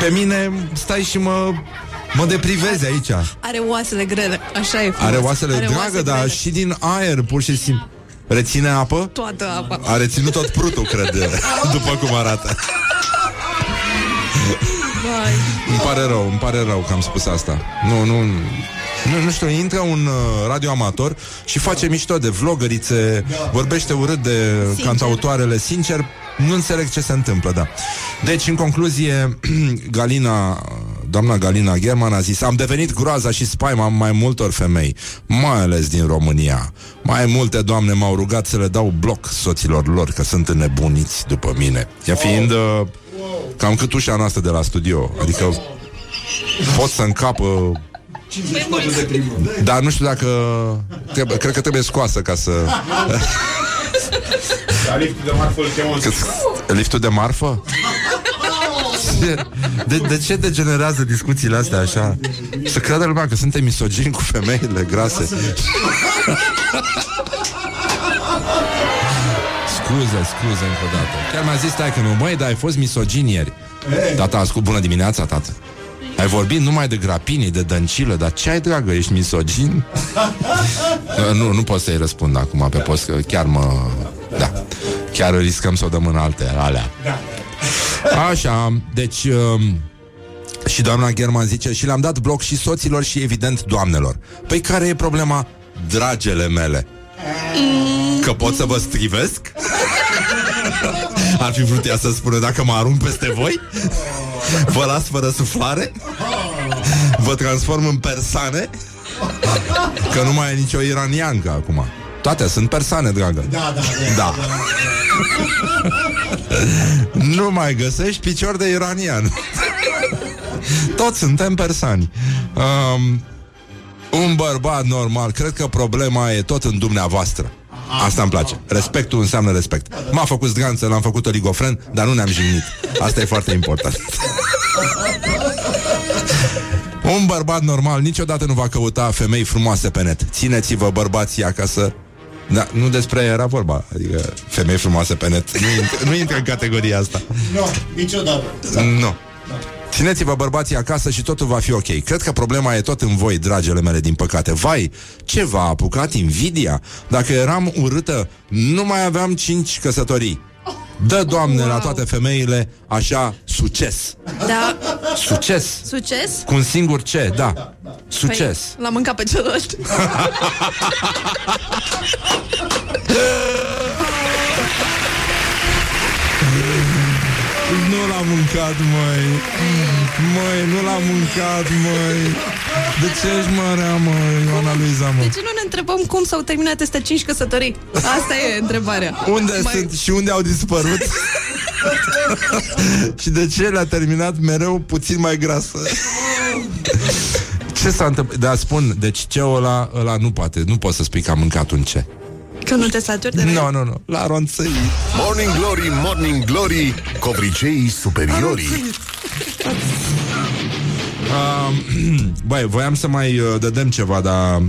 Pe mine stai și mă Mă deprivezi aici Are oasele grele, așa e frumos. Are oasele Are dragă, oase dar grele. și din aer Pur și simplu Reține apă? Toată apa. A reținut tot prutul, cred După cum arată Vai. Îmi pare rău, îmi pare rău că am spus asta Nu, nu nu, nu știu, intră un uh, radioamator și face mișto de vlogărițe, vorbește urât de Sincer. cantautoarele, sincer, nu înțeleg ce se întâmplă, da. Deci, în concluzie, Galina, doamna Galina German a zis Am devenit groaza și spaima mai multor femei, mai ales din România. Mai multe doamne m-au rugat să le dau bloc soților lor, că sunt înnebuniți după mine. Ea fiind uh, cam cât ușa noastră de la studio, adică pot să încapă dar nu știu dacă trebuie, Cred că trebuie scoasă ca să La liftul de marfă îl chemăm că, Liftul de marfă? De, de ce degenerează discuțiile astea așa? Să creadă lumea că suntem misogini cu femeile grase. Scuze, scuze încă o dată. Chiar mi-a zis stai că nu, măi, dar ai fost misogin ieri. Tata, ascult, bună dimineața, tată. Ai vorbit numai de grapini, de dăncilă, dar ce ai, dragă, ești misogin? nu, nu pot să-i răspund acum pe post, că chiar mă... Da, chiar riscăm să o dăm în alte alea. Așa, deci... Um, și doamna German zice Și le-am dat bloc și soților și evident doamnelor Păi care e problema, dragele mele? Că pot să vă strivesc? Ar fi vrut ea să spună dacă mă arunc peste voi? Vă las fără suflare? Vă transform în persane? Că nu mai e nicio iraniancă acum Toate sunt persane, dragă Da, da, Da Nu mai găsești picior de iranian Toți suntem persani um, Un bărbat normal Cred că problema e tot în dumneavoastră Asta îmi place. Respectul înseamnă respect. M-a făcut zganță, l-am făcut oligofren, dar nu ne-am jignit. Asta e foarte important. Un bărbat normal niciodată nu va căuta femei frumoase pe net. Țineți-vă bărbații acasă. Da, nu despre aia era vorba. Adică femei frumoase pe net. Nu intră, nu intră în categoria asta. Nu, niciodată. Nu. Țineți-vă bărbații acasă și totul va fi ok. Cred că problema e tot în voi, dragele mele, din păcate. Vai, ce v-a apucat invidia? Dacă eram urâtă, nu mai aveam cinci căsătorii. Dă, Doamne, la toate femeile așa succes. Da. Succes. Succes? Cu un singur ce, da. Succes. Păi, l-am mâncat pe celălalt. Nu l-am mâncat, măi Măi, nu l-am mâncat, măi De ce ești mărea, măi, Ioana Luiza, mă? De ce nu ne întrebăm cum s-au terminat astea cinci căsătorii? Asta e întrebarea. Unde Mai- sunt și unde au dispărut? și de ce le-a terminat mereu puțin mai grasă? Ce s-a întâmplat? Da, spun, deci ce ăla, ăla nu poate, nu poți să spui că a mâncat un ce. Că nu te saturi de Nu, nu, nu, la ronțăi. Morning Glory, Morning Glory Covriceii superiorii Uh, băi, voiam să mai uh, dădem ceva, dar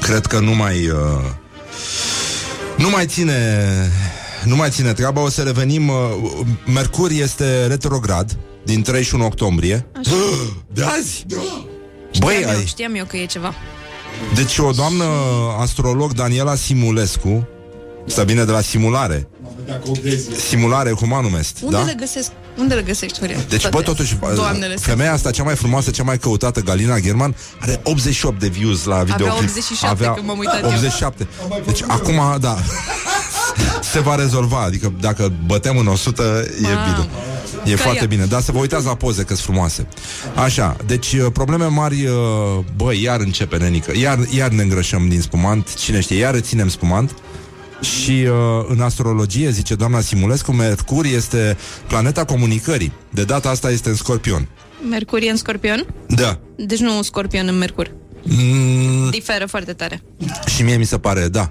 cred că nu mai uh, nu mai ține nu mai ține treaba, o să revenim uh, Mercur este retrograd din 31 octombrie. De azi? Băi, știam, eu, ai, știam eu că e ceva. deci o doamnă astrolog Daniela Simulescu Stă bine de la simulare Simulare humanum est Unde da? le găsesc? Unde le găsești, Horia? Deci, Toate bă, totuși, astea. Doamnele femeia asta cea mai frumoasă, cea mai căutată, Galina German, are 88 de views la videoclip. 87 când m-am uitat eu. 87. Deci, acum, da, se va rezolva. Adică, dacă bătem în 100, e bine. E Ca foarte ea. bine, dar să vă uitați la poze că sunt frumoase. Așa, deci uh, probleme mari, uh, bă, iar începe nenică. Iar, iar ne îngrășăm din spumant, cine știe, iar ținem spumant. Și uh, în astrologie, zice doamna Simulescu, Mercur este planeta comunicării. De data asta este în Scorpion. Mercur e în scorpion? Da. Deci nu scorpion în mercur. Mm, Diferă foarte tare. și mie mi se pare, da.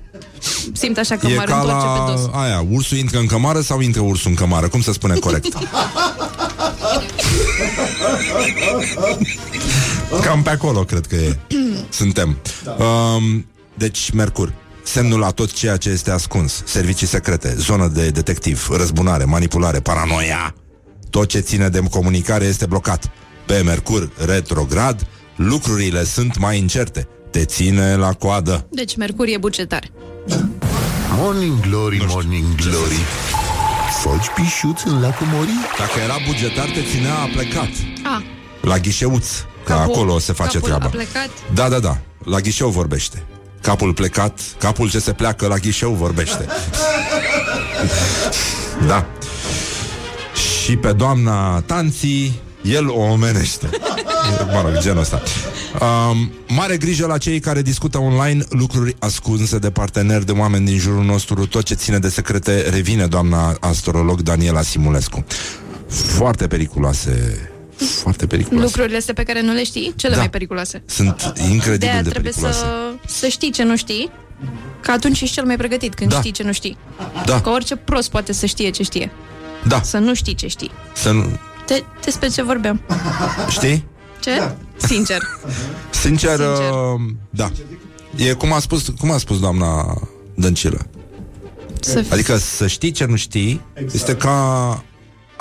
Simt așa că e m-ar ca întoarce pe dos. la aia, ursul intră în cămară sau intră ursul în cămară? Cum se spune corect? Cam pe acolo cred că e. Suntem. Um, deci, Mercur. Semnul la tot ceea ce este ascuns. Servicii secrete, zonă de detectiv, răzbunare, manipulare, paranoia. Tot ce ține de comunicare este blocat. Pe Mercur retrograd, lucrurile sunt mai incerte. Te ține la coadă. Deci Mercur e bugetar. Morning Glory, Morning Glory Foci pișuț în lacul Mori? Dacă era bugetar, te ținea a plecat. A, La ghișeuț, că capul- acolo se face capul treaba. a plecat. Da, da, da. La ghișeu vorbește. Capul plecat, capul ce se pleacă la ghișeu vorbește. da. Și pe doamna Tanții, el o omenește. mă rog, genul ăsta. Um, mare grijă la cei care discută online lucruri ascunse de parteneri, de oameni din jurul nostru. Tot ce ține de secrete revine doamna astrolog Daniela Simulescu. Foarte periculoase. Foarte periculoase. Lucrurile astea pe care nu le știi, cele Da. mai periculoase. Sunt De incredibil aia de trebuie periculoase. să, să știi ce nu știi, că atunci ești cel mai pregătit când Da. știi ce nu știi. Da. Că orice prost poate să știe ce știe. Da. Să nu știi ce știi. Să nu... Te, despre ce vorbeam? Știi? Ce? Sincer. Sincer, uh, da. E cum a spus, cum a spus doamna Dăncilă. Să Adică să știi ce nu știi exact. este ca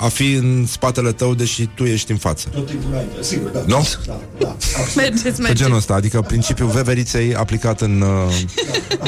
a fi în spatele tău, deși tu ești în față. Tot timpul înainte, sigur, da. Nu? Da, da. Mergeți, Pe mergeți. genul ăsta, adică principiul veveriței aplicat în, uh,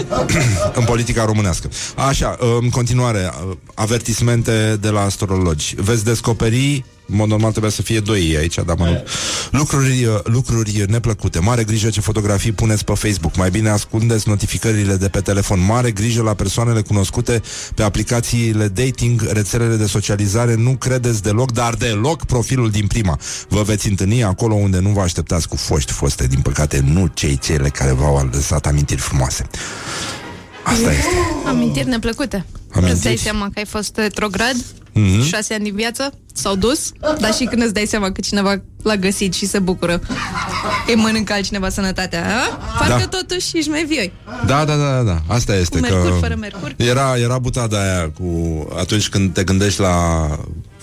în politica românească. Așa, uh, în continuare, uh, avertismente de la astrologi. Veți descoperi în mod normal trebuia să fie doi aici, dar mă rog. Lucruri, uh, lucruri neplăcute. Mare grijă ce fotografii puneți pe Facebook. Mai bine ascundeți notificările de pe telefon. Mare grijă la persoanele cunoscute pe aplicațiile dating, rețelele de socializare. Nu credeți deloc, dar deloc profilul din prima. Vă veți întâlni acolo unde nu vă așteptați cu foști foste, din păcate, nu cei cele care v-au lăsat amintiri frumoase. Asta este. Amintiri neplăcute. Amintiri? Îți dai seama că ai fost retrograd Mhm. șase ani din viață, s-au dus, dar și când îți dai seama că cineva l-a găsit și se bucură, îi mănâncă altcineva sănătatea, a? Parcă Da. totuși ești mai vioi. Da, da, da, da. Asta este Cu că mercur, fără mercur. Era, era butada aia cu atunci când te gândești la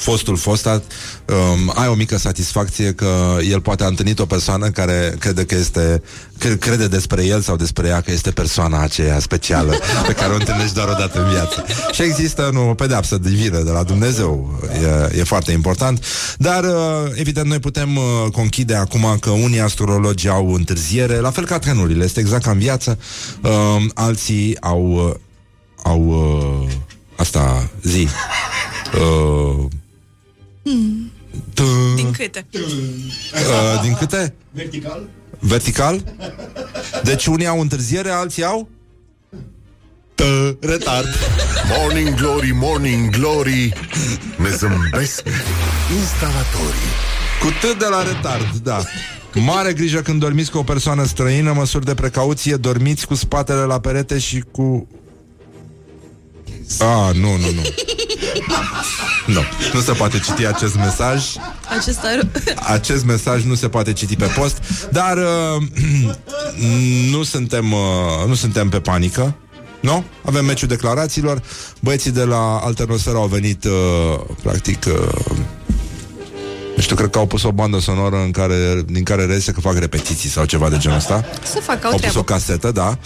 fostul fostat, um, ai o mică satisfacție că el poate a întâlnit o persoană care crede că este că crede despre el sau despre ea că este persoana aceea specială pe care o întâlnești doar o dată în viață. Și există nu, o pedeapsă divină de la Dumnezeu. E, e foarte important. Dar, uh, evident, noi putem uh, conchide acum că unii astrologi au întârziere, la fel ca trenurile. Este exact ca în viață. Uh, alții au uh, au uh, asta zi. Uh, Hmm. t- Din câte? uh, din câte? Vertical? Vertical? Deci unii au întârziere, alții au? Tă, retard. Morning Glory, Morning Glory Ne zâmbesc instalatorii Cu T de la retard, da. Mare grijă când dormiți cu o persoană străină, măsuri de precauție, dormiți cu spatele la perete și cu... Ah, nu, nu, nu. Nu, nu se poate citi acest mesaj. Acesta Acest mesaj nu se poate citi pe post, dar uh, nu suntem uh, nu suntem pe panică. Nu? Avem meciul declarațiilor. Băieții de la Alternosfera au venit uh, practic uh, nu știu, cred că au pus o bandă sonoră în care, din care reiese că fac repetiții sau ceva de genul ăsta. Să facă o Au pus treabă. o casetă, da.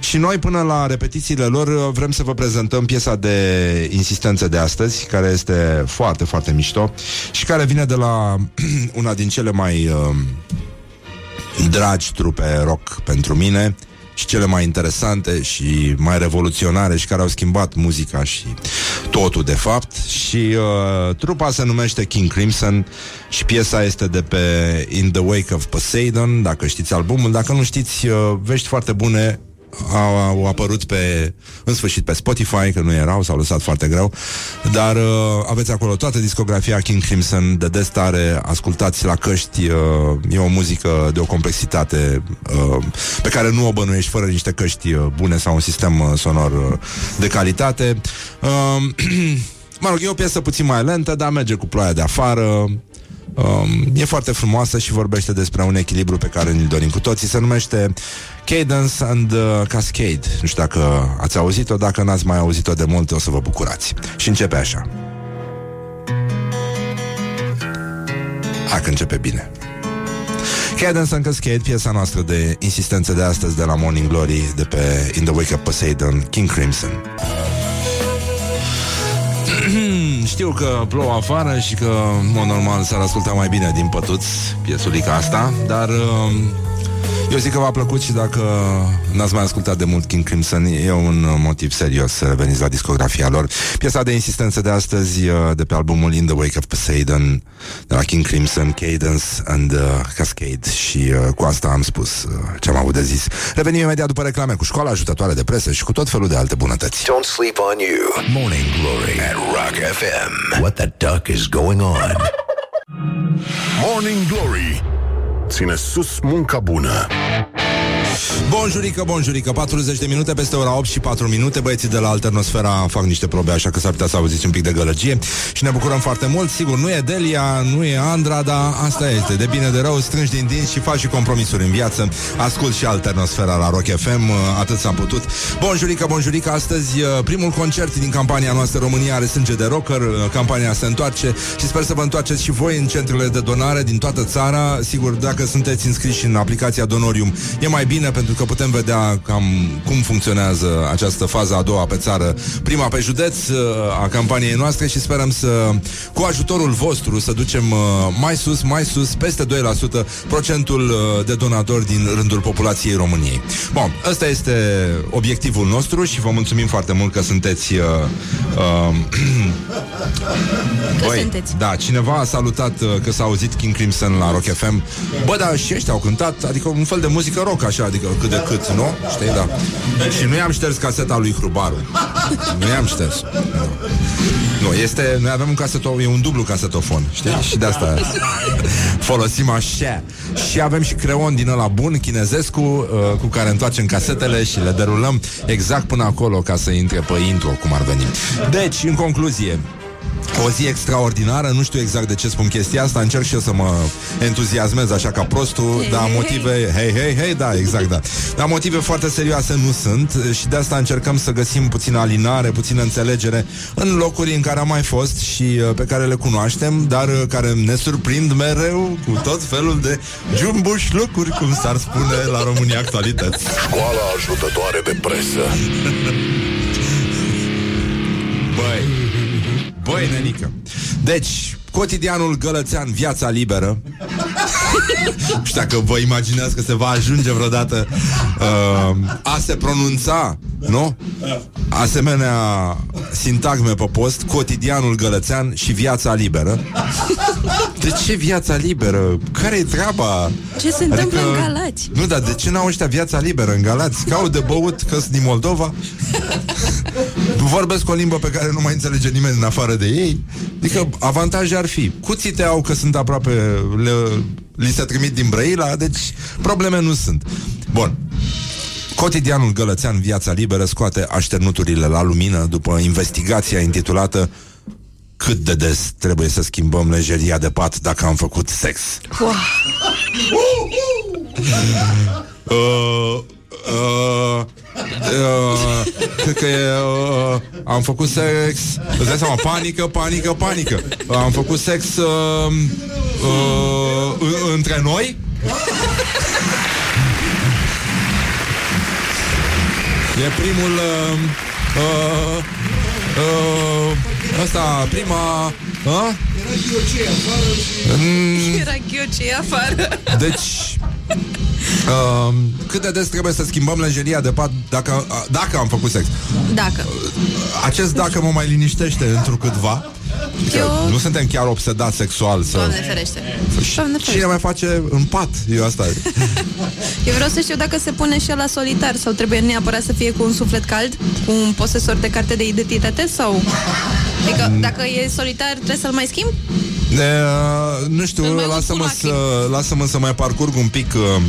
Și noi până la repetițiile lor uh, vrem să vă prezentăm piesa de insistență de astăzi, care este foarte, foarte mișto și care vine de la una din cele mai uh, dragi trupe rock pentru mine și cele mai interesante și mai revoluționare și care au schimbat muzica și totul de fapt și uh, trupa se numește King Crimson și piesa este de pe In the Wake of Poseidon, dacă știți albumul, dacă nu știți, uh, vești foarte bune au, au apărut pe, în sfârșit pe Spotify, că nu erau, s-au lăsat foarte greu, dar uh, aveți acolo toată discografia King Crimson de destare, ascultați la căști, uh, e o muzică de o complexitate uh, pe care nu o bănuiești fără niște căști uh, bune sau un sistem uh, sonor uh, de calitate. Uh, mă rog, e o piesă puțin mai lentă, dar merge cu ploaia de afară, Um, e foarte frumoasă și vorbește despre un echilibru pe care ni-l dorim cu toții. Se numește Cadence and uh, Cascade. Nu știu dacă ați auzit-o, dacă n-ați mai auzit-o de mult, o să vă bucurați. Și începe așa. Hai că începe bine. Cadence and Cascade, piesa noastră de insistență de astăzi de la Morning Glory, de pe In the Wake of Poseidon, King Crimson. Știu că plouă afară și că, în mod normal, s-ar asculta mai bine din pătuți piesulica asta, dar uh, eu zic că v-a plăcut și dacă n-ați mai ascultat de mult King Crimson, e un uh, motiv serios să reveniți la discografia lor. Piesa de insistență de astăzi, uh, de pe albumul In the Wake of Poseidon, de la King Crimson, Cadence and uh, Cascade și uh, cu asta am spus uh, ce am avut de zis. Revenim imediat după reclame cu școala ajutătoare de presă și cu tot felul de alte bunătăți. Don't sleep on you. Morning Glory at Rock FM. What the duck is going on? Morning Glory Ține sus munca bună Bonjurică, bonjurică 40 de minute peste ora 8 și 4 minute. Băieții de la Alternosfera fac niște probe Așa că s-ar putea să auziți un pic de gălăgie. Și ne bucurăm foarte mult. Sigur, nu e Delia, nu e Andra Dar asta este, de bine de rău Strângi din dinți și faci și compromisuri în viață. Ascult și Alternosfera la Rock FM Atât s-a putut. Bonjurică, bonjurică Astăzi uh, primul concert din campania noastră România are sânge de rocker Uh, Campania se întoarce Și sper să vă întoarceți și voi în centrele de donare Din toată țara. Sigur, dacă sunteți înscriși în aplicația Donorium E mai bine pentru că putem vedea cam cum funcționează această fază a doua pe țară, prima pe județ uh, a campaniei noastre și sperăm să, cu ajutorul vostru, să ducem uh, mai sus, mai sus, peste 2% procentul uh, de donatori din rândul populației României. Bun, ăsta este obiectivul nostru și vă mulțumim foarte mult că sunteți... Uh, uh, Că Băi, sunteți. da, cineva a salutat uh, că s-a auzit King Crimson la Rock FM. Bă, dar și ăștia au cântat, adică un fel de muzică rock, așa, adică cât de cât, nu? Știi, da. Și nu i-am șters caseta lui Hrubaru. Nu i-am șters. Nu. Nu, este, noi avem un casetofon, e un dublu casetofon, știi? Și de asta folosim așa. Și avem și creon din ăla bun, chinezescu, uh, cu care întoarcem casetele și le derulăm exact până acolo ca să intre pe intro, cum ar veni. Deci, în concluzie, o zi extraordinară, nu știu exact de ce spun chestia asta, încerc și eu să mă entuziasmez așa ca prostul, Hei, dar hei, motive, hei, hei, hei, da, exact, da. Dar motive foarte serioase nu sunt și de asta încercăm să găsim puțină alinare, puțină înțelegere în locuri în care am mai fost și uh, pe care le cunoaștem, dar uh, care ne surprind mereu cu tot felul de jumbuș lucruri, cum s-ar spune la România Actualități. Școala ajutătoare de presă. Băi, băi, nenică. Deci, cotidianul gălățean Viața Liberă Nu știu dacă vă imaginați că se va ajunge vreodată uh, A se pronunța, nu? Asemenea sintagme pe post Cotidianul gălățean și Viața Liberă De ce Viața Liberă? Care e treaba? Ce se întâmplă în Galați? Nu, dar de ce n-au ăștia Viața Liberă în Galați? Că au de băut, că sunt din Moldova Vorbesc o limbă pe care nu mai înțelege nimeni în afară de ei Adică avantaje ar fi Cuțite au că sunt aproape le, Li se trimit din Brăila Deci probleme nu sunt Bun Cotidianul Gălățean Viața Liberă scoate așternuturile la lumină după investigația intitulată Cât de des trebuie să schimbăm lejeria de pat dacă am făcut sex? Wow. Uh, uh, uh, cred că e, uh, am făcut sex Îți dai seama, panică, panică, panică uh, Am făcut sex uh, uh, în- Între noi E primul uh, uh, uh, Asta, prima uh? Mm, Era ghiocei afară. deci uh, Cât de des trebuie să schimbăm lenjeria de pat dacă, uh, dacă am făcut sex Dacă. Acest dacă mă mai liniștește într câtva Că Eu- Nu suntem chiar obsedați sexual să... Doamne ferește. Doamne Cine ferește. mai face în pat? Eu asta Eu vreau să știu dacă se pune și la solitar sau trebuie neapărat să fie cu un suflet cald, cu un posesor de carte de identitate sau... Adică Mm. dacă e solitar trebuie să-l mai schimb? E, uh, nu știu, lasă-mă să, lasă-mă să mai parcurg un pic uh,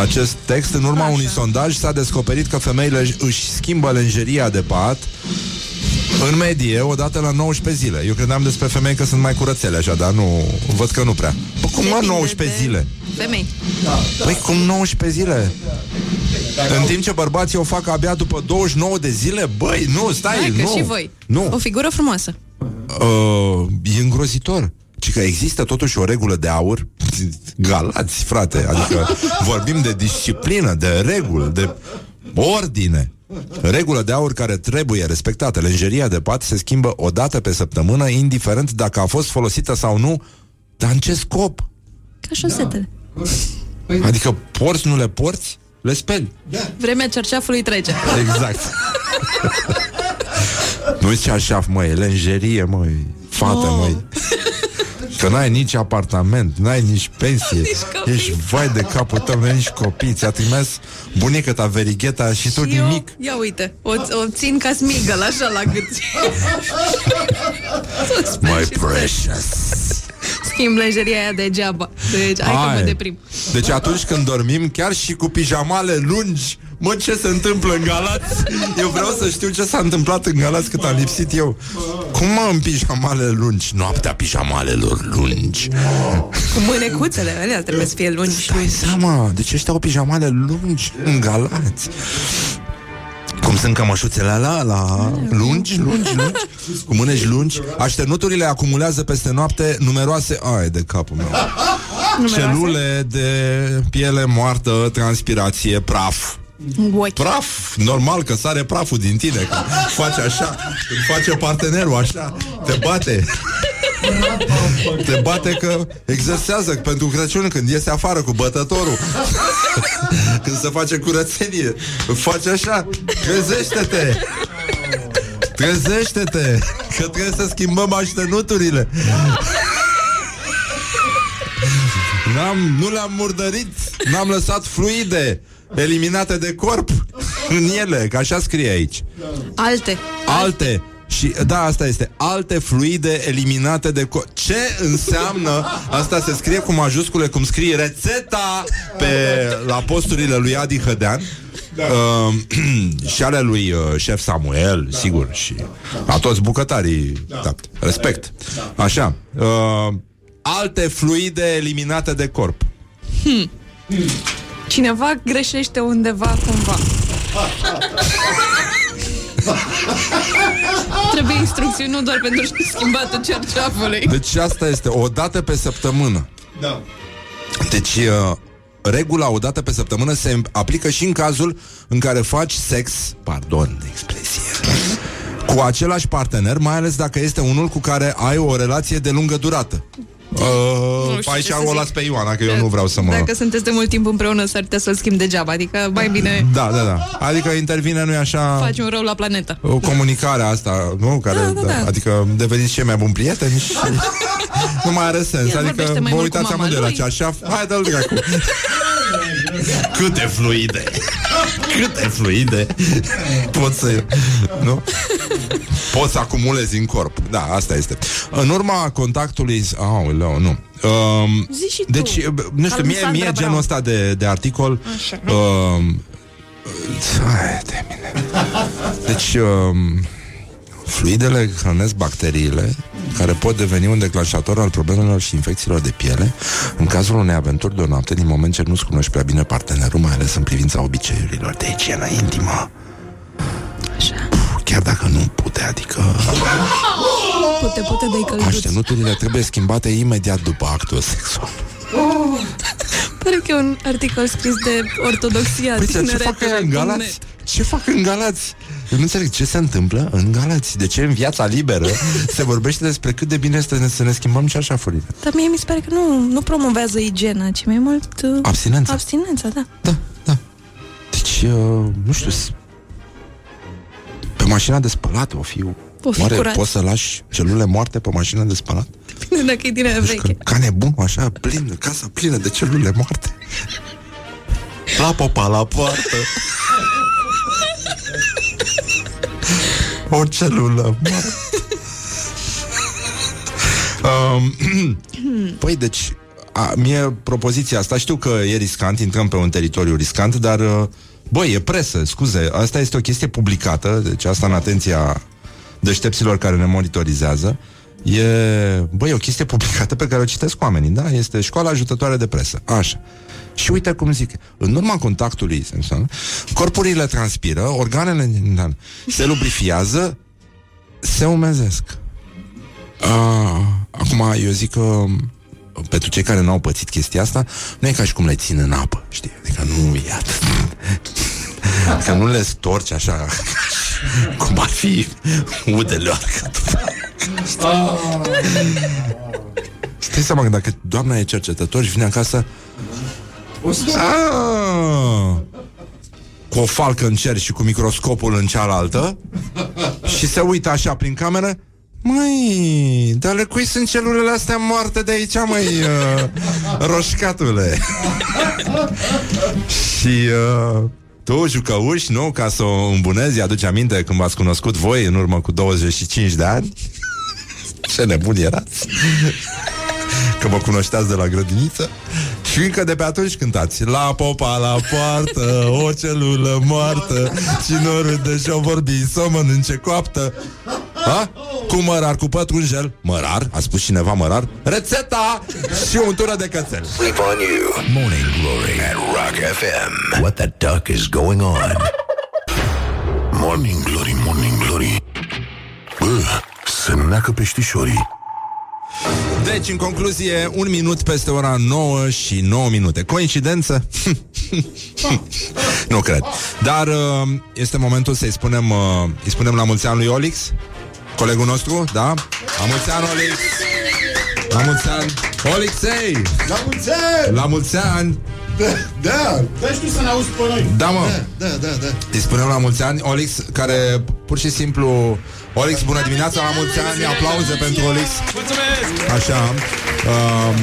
acest text. În urma unui sondaj s-a descoperit că femeile își- își schimbă lenjeria de pat în medie, o dată la 19 zile. Eu credeam despre femei că sunt mai curățele așa, dar nu, văd că nu prea. Bă, cum mă, Depinde 19 de zile? Femei. Păi cum 19 zile? În timp ce bărbații o fac abia după 29 de zile? Băi, nu, stai, Hai că nu. și voi. Nu. O figură frumoasă. Uh, e îngrozitor. Ci că există totuși o regulă de aur Galați, frate Adică vorbim de disciplină De reguli, de ordine Regulă de aur care trebuie respectată Lenjeria de pat se schimbă o dată pe săptămână Indiferent dacă a fost folosită sau nu Dar în ce scop? Ca șosetele. Adică porți, nu le porți? Le speli Vremea cerceafului trece. Exact Nu zice așa, măi, e lenjerie, măi Fată, Oh. măi Că n-ai nici apartament, n-ai nici pensie Nici copii. Ești vai de capul tău, n-ai nici copii Ți-a trimis bunica ta verigheta și tu Și eu, nimic ia uite, o, o țin ca smigăl așa la gât. My precious Schimb lenjeria aia degeaba. Deci, hai că Hai. mă deprim. Deci atunci când dormim, chiar și cu pijamale lungi, mă, ce se întâmplă în Galați? Eu vreau să știu ce s-a întâmplat în Galați cât am lipsit eu. Cum mă, în pijamale lungi? Noaptea pijamalelor lungi. Cu mânecuțele alea trebuie să fie lungi. Stai seama, deci ăștia au pijamale lungi în Galați. Cum sunt cămășuțele alea la lungi, lungi, lungi? Cu mâneci lungi? Așternuturile acumulează peste noapte numeroase Ai de capul meu. Celule de piele moartă, transpirație, praf Ochi. Praf, normal că sare praful din tine Când face așa Când face partenerul așa Te bate. Te bate că exersează pentru Crăciun Când iese afară cu bătătorul. Când se face curățenie. Face așa. Trezește-te. Trezește-te. Că trebuie să schimbăm așternuturile N-am, nu le-am murdărit. N-am lăsat fluide Eliminate de corp În ele, că așa scrie aici Alte. Alte și da, asta este Alte fluide eliminate de corp Ce înseamnă Asta se scrie cu majuscule Cum scrie rețeta pe, La posturile lui Adi Hădean da. uh, Și ale lui uh, șef Samuel Sigur Și a toți bucătarii da. Da, Respect Așa uh, Alte fluide eliminate de corp Hmm. Cineva greșește undeva cumva. Trebuie instrucțiuni nu doar pentru schimbatul cerceafului. Deci asta este o dată pe săptămână Da. Deci uh, regula o dată pe săptămână se aplică și în cazul în care faci sex, pardon de expresie, cu același partener, mai ales dacă este unul cu care ai o relație de lungă durată. Uh, știu aici ce să o zic. las pe Ioana, că eu nu vreau să mă... Dacă sunteți de mult timp împreună, s-ar putea să-l schimb degeaba. Adică mai bine Da, da, da. Adică intervine, nu-i așa... faci un rău la planetă. O comunicare asta, nu? Care, Da, da, da. Adică deveniți cei mai buni prieteni și nu mai are sens. El Adică vorbește mai vă mult cu uitați mama amândoi la lui. ceașa. Hai, dă-l dracu. Câte fluide Câte fluide Pot să Nu? Poți să acumulezi în corp Da, asta este În urma contactului Aoleu, nu um, Zi și tu. Deci, nu știu, Calm mie, Sandra mie Brown. genul ăsta de, de articol Așa. um, Hai de mine Deci um, Fluidele hrănesc bacteriile care pot deveni un declanșator al problemelor și infecțiilor de piele în cazul unei aventuri de o noapte din moment ce nu-ți cunoști prea bine partenerul, mai ales în privința obiceiurilor de igienă intimă. Așa. Chiar dacă nu pute, adică Pute, pute de călduț. aștenuturile trebuie schimbate imediat după actul sexual. Pare că e un articol scris de ortodoxia Păi, ce tineretului fac ăia în punct Galați? net. Ce fac în Galați? Eu nu înțeleg ce se întâmplă în Galați. De ce în viața liberă se vorbește despre cât de bine este să ne schimbăm ceașafurile? Dar mie mi se pare că nu, nu promovează igiena, ci mai mult... uh, Abstinența. Abstinența, da. Deci, uh, nu știu, s- pe mașina de spălat o fi... O fi Oare curat. poți să lași celule moarte pe mașina de spălat? Bine, dacă e din aia Deci veche. că, ca nebun, așa, plină, casa plină de celule moarte. La popa la poartă. O celulă moartă. Um, păi, deci, a, mie propoziția asta, știu că e riscant, intrăm pe un teritoriu riscant, dar, uh, băi, e presă, scuze, asta este o chestie publicată, deci asta în atenția deștepților care ne monitorizează, e, băi, o chestie publicată pe care o citesc oamenii, da? Este școala ajutătoare de presă, așa. Și uite cum zic, în urma contactului sexual, corpurile transpiră, organele da, se lubrifiază, se umezesc. Uh, acum, eu zic că pentru cei care n-au pățit chestia asta, nu e ca și cum le țin în apă, știi? Adică nu e atât. Că nu le storci așa cum ar fi udele Stai seama că dacă doamna e cercetător și vine acasă Ah! cu o falcă în cer și cu microscopul în cealaltă și se uită așa prin cameră Măi, dar le cui sunt celulele astea moarte de aici, măi, uh, roșcatule? și uh, tu, jucăuș, nu? Ca să o îmbunezi, aduce aminte când v-ați cunoscut voi în urmă cu 25 de ani? Ce nebuni erați! Că mă cunoșteați de la grădiniță Și încă de pe atunci cântați. La popa la poartă O celulă moartă Cine o râde și-o vorbi Să o mănânce coaptă. Ha? Cu mărar, cu pătrunjel. Mărar, a spus cineva mărar? Rețeta și untură de cățel. Sleep on you. Morning Glory. At Rock FM. What the duck is going on? Morning Glory, Morning Glory. Bă, se neacă peștișorii Deci, în concluzie, un minut peste ora 9 și 9 minute. Coincidență? nu cred. Dar uh, este momentul să-i spunem, uh, îi spunem la mulți ani lui Olix, colegul nostru, da? La mulți ani, Olix! La mulți ani! Olixei! La mulți ani! La mulți ani! Da, da. Dai și tu să ne auzi pe noi. Da, mă! Da, da, da. Îi spunem la mulți ani Olix, care pur și simplu Olix, bună dimineața, la mulți ani Aplauze pentru Olix Mulțumesc! Așa uh,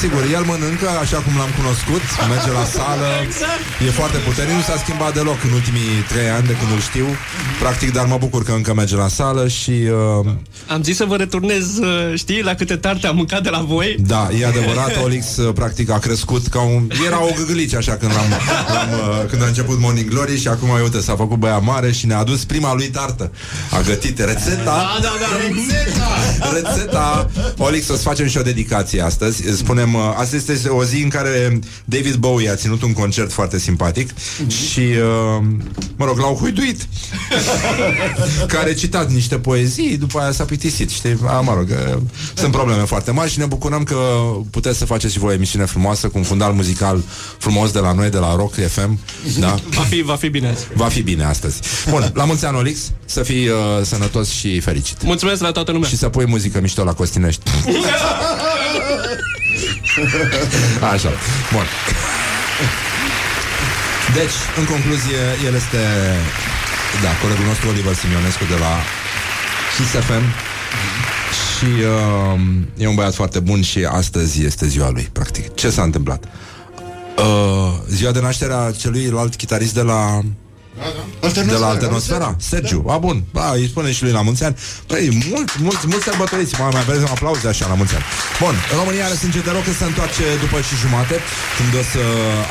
Sigur, el mănâncă așa cum l-am cunoscut Merge la sală. E foarte puternic, nu s-a schimbat deloc În ultimii trei ani de când îl știu. Practic, dar mă bucur că încă merge la sală Și uh, Am zis să vă returnez, uh, știi, la câte tarte am mâncat de la voi. da, e adevărat Olix uh, practic a crescut ca un... Era o gâgâlice așa când, l-am, l-am, uh, când a început Morning Glory Și acum, uite, s-a făcut băia mare Și ne-a adus prima lui tartă. A gătit rețeta. Da, da, da, rețeta! Rețeta. Olix, o să facem și o dedicație astăzi Spunem, uh, astăzi este o zi în care David Bowie a ținut un concert foarte simpatic Și, uh, mă rog, l-au huiduit Care a recitat niște poezii După aia s-a plictisit, știi? A, mă rog, uh, sunt probleme foarte mari Și ne bucurăm că puteți să faceți și voi o emisiune frumoasă Cu un fundal muzical frumos de la noi, de la Rock FM Da? Va fi, va fi bine. Va fi bine astăzi Bun, la mulți ani, Olix Să fii uh, sănătos și fericit Mulțumesc la toată lumea. și să pui muzică mișto la Costinești Așa, bun. Deci, în concluzie, el este Da, colegul nostru Oliver Simionescu de la Kiss FM Și uh, e un băiat foarte bun Și astăzi este ziua lui, practic. Ce s-a întâmplat? Uh, ziua de naștere a celuilalt chitarist de la de la Alternosfera, Sergiu. A, bun. Ba, îi spune și lui la mulți ani. Păi, mult, mult, mult sărbătoriți. Mai, mai vreți un aplauze așa la mulți ani. Bun, România are sânge de rog că se întoarce după și jumate, când o să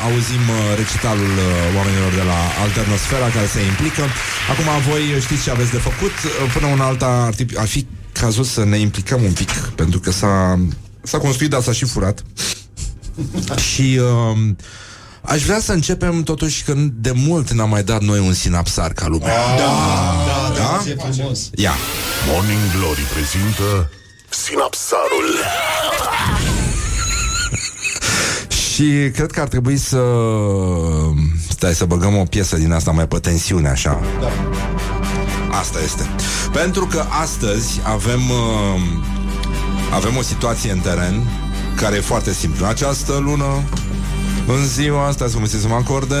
auzim uh, recitalul uh, oamenilor de la Alternosfera care se implică. Acum voi știți ce aveți de făcut. Uh, Până un alta ar, fi- ar fi cazul să ne implicăm un pic, pentru că s-a, s-a construit, dar s-a și furat. și uh, aș vrea să începem totuși când de mult n-am mai dat noi un sinapsar ca lumea. Da, da, Da? da. E frumos. Ia. Morning Glory prezintă Sinapsarul Și cred că ar trebui să Stai să băgăm o piesă din asta mai pe tensiune așa Da. Asta este Pentru că astăzi avem uh, Avem o situație în teren Care e foarte simplă În această lună În ziua asta Să mă să mă acorde.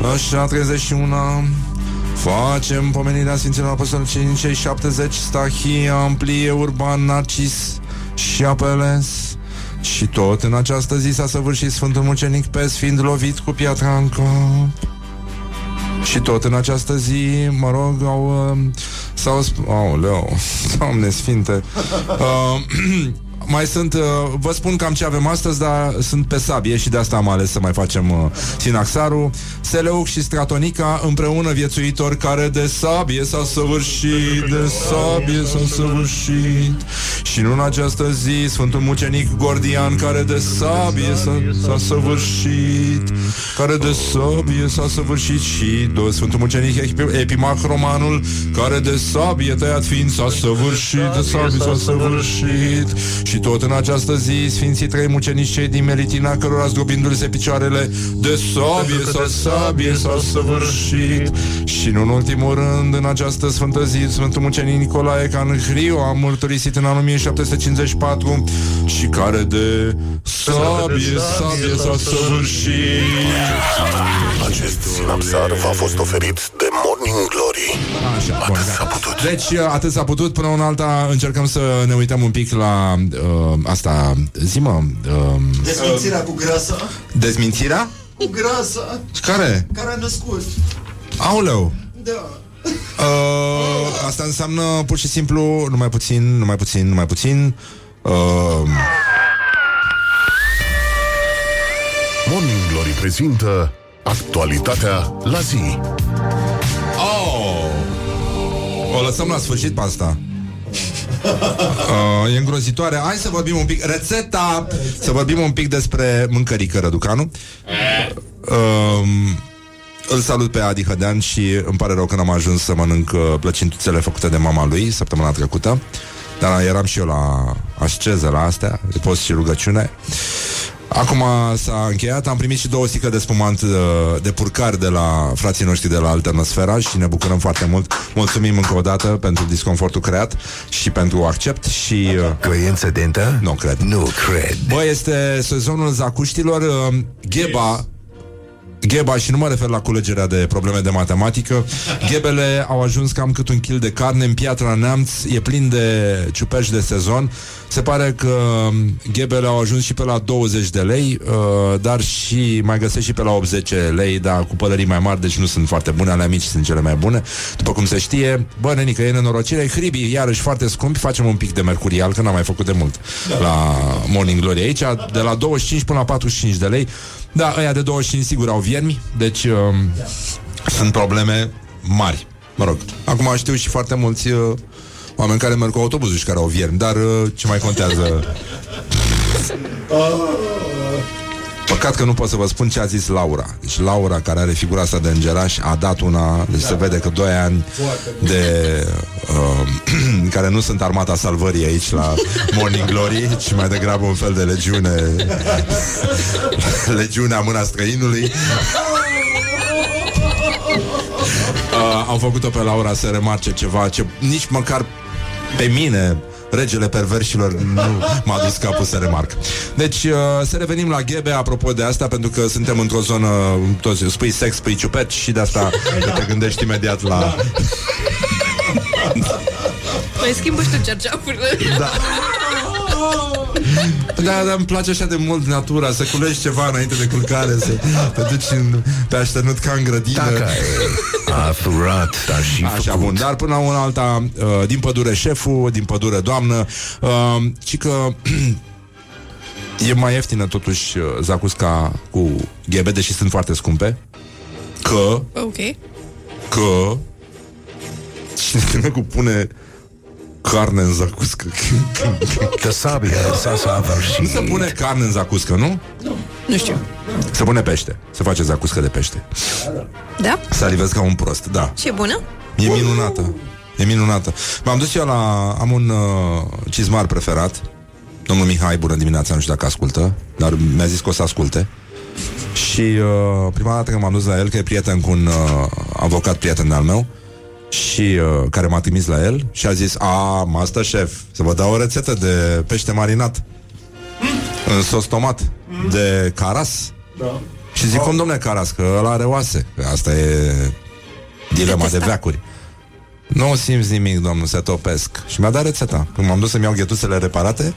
Așa 31 Facem pomenirea Sfinților Apostoli Cei cei 70 Stahia, Amplie, Urban, Narcis și Apeles Și tot în această zi s-a săvârșit Sfântul Mucenic Pes Fiind lovit cu piatra în cap. Și tot în această zi, mă rog, au, uh, s-au... sp- Aoleu, Doamne Sfinte. Uh, Mai sunt, uh, vă spun cam ce avem astăzi Dar sunt pe sabie și de asta am ales să mai facem uh, Sinaxarul. Seleuc și Stratonica împreună viețuitori Care de sabie s-a săvârșit De sabie s-a săvârșit. Și nu în această zi Sfântul Mucenic Gordian Care de sabie s-a, s-a săvârșit. Care de sabie s-a săvârșit Și do Sfântul Mucenic Epi- Epimac Romanul Care de sabie tăiat fiind s-a săvârșit De sabie s-a săvârșit. Și tot în această zi Sfinții trei mucenici cei din Melitina Cărora zdrobindu-se picioarele De sabie s-a sabie s-a săvârșit. Și nu în ultimul rând În această sfântă zi Sfântul Mucenic Nicolae Canhriu A mărturisit în anul 1754 Și care de sabie, sabie s-a săvârșit. Acest sinapsar v-a fost oferit de Morning Glory Așa, bun, gata. Deci atât s-a putut Până un alta încercăm să ne uităm un pic la uh, Asta, zi mă uh, Desfințirea cu grasa. Dezmințirea? Cu grasa. Care? Care a născut. Aoleu Da. uh, Asta înseamnă pur și simplu Numai puțin, numai puțin, numai puțin Uh, Morning Glory prezintă Actualitatea la zi oh, o lăsăm la sfârșit pe asta. Uh, e îngrozitoare. Hai să vorbim un pic. Rețeta! Să vorbim un pic despre mâncărică Răducanu. Uh, îl salut pe Adi Hădean și îmi pare rău că n-am ajuns să mănânc uh, plăcintuțele făcute de mama lui săptămâna trecută. Dar eram și eu la asceză la astea, de post și rugăciune. Acum s-a încheiat, am primit și două sticle de spumant uh, de purcari de la frații noștri de la Alternosfera și ne bucurăm foarte mult. Mulțumim încă o dată pentru disconfortul creat și pentru accept și... Uh, Coincidentă? Nu cred. Nu cred. Bă, este sezonul zacuștilor. Uh, Gheba, Gheba, și nu mă refer la culegerea de probleme de matematică, ghebele au ajuns cam cât un kil de carne în Piatra Neamț, e plin de ciuperci de sezon. Se pare că um, ghebele au ajuns și pe la 20 de lei, uh, dar și mai găsești și pe la 80 lei, dar cu pălării mai mari, deci nu sunt foarte bune, ale mici sunt cele mai bune. După cum se știe, bă, nenică, e nenorocire, hribii, iarăși foarte scumpi, facem un pic de mercurial, că n-am mai făcut de mult la Morning Glory aici, de la 25 până la 45 de lei. Da, ăia de 25 sigur au viermi, deci um, sunt probleme mari. Mă rog, acum știu și foarte mulți uh, oameni care merg cu autobuzul și care au viermi, dar uh, ce mai contează? Păcat că nu pot să vă spun ce a zis Laura. Deci Laura, care are figura asta de îngeraș, a dat una, deci se vede că doi ani de... Uh, care nu sunt armata salvării aici la Morning Glory, ci mai degrabă un fel de legiune legiunea mâna străinului. Uh, au făcut-o pe Laura să remarce ceva ce nici măcar pe mine regele perversilor nu m-a dus capul să remarc. Deci, uh, să revenim la ghebe apropo de asta, pentru că suntem într-o zonă, toți, spui sex, spui ciupet și de asta te gândești imediat la... Mai schimbă și tu cerceapurile. Da. Da, dar îmi place așa de mult natura Să culegi ceva înainte de culcare Să te duci în, pe așternut ca în grădină Dacă a furat, dar și Așa, făcut. bun, dar până la una alta uh, Din pădure șeful, din pădure doamnă uh, Și că E mai ieftină totuși uh, Zacusca cu ghebe Deși sunt foarte scumpe Că Ok. Că Cine cu pune carne în zacuscă Că sabia sa s-a avărșit. Nu se pune carne în zacuscă, nu? Nu știu. Se pune pește Se face zacuscă de pește Da? Salivez ca un prost, da Și e bună? E minunată E minunată M-am dus eu la... Am un uh, cizmar preferat Domnul Mihai, bună dimineața, nu știu dacă ascultă Dar mi-a zis că o să asculte Și uh, prima dată când m-am dus la el Că e prieten cu un uh, avocat prieten al meu și uh, care m-a trimis la el și a zis, a, master chef, să vă dau o rețetă de pește marinat în sos tomat de caras. Da. Și zic, cum domne caras, că ăla are oase. Că asta e dilema de veacuri. Nu simți nimic, domnul, se topesc. Și mi-a dat rețeta. Când m-am dus să-mi iau ghetuțele reparate,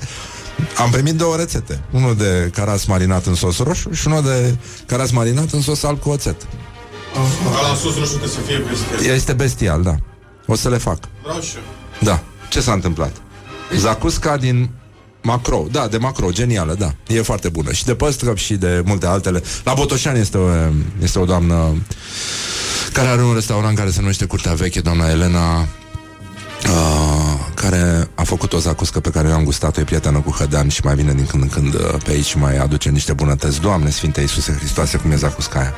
am primit două rețete. Unul de caras marinat în sos roșu și unul de caras marinat în sos alb cu oțet. Ăla în sus nu știu că să fie bestial. Este bestial, da. O să le fac. Vreau și eu. Da. Ce s-a întâmplat? Zacusca din Macro, da, de Macro, genială, da. E foarte bună. Și de păstrăv și de multe altele. La Botoșani este o, este o doamnă care are un restaurant care se numește Curtea Veche, doamna Elena, uh, care a făcut o zacuscă pe care eu am gustat-o, e prietenă cu Hădean și mai vine din când în când uh, pe aici și mai aduce niște bunătăți. Doamne Sfinte Iisuse Hristoase, cum e zacusca aia.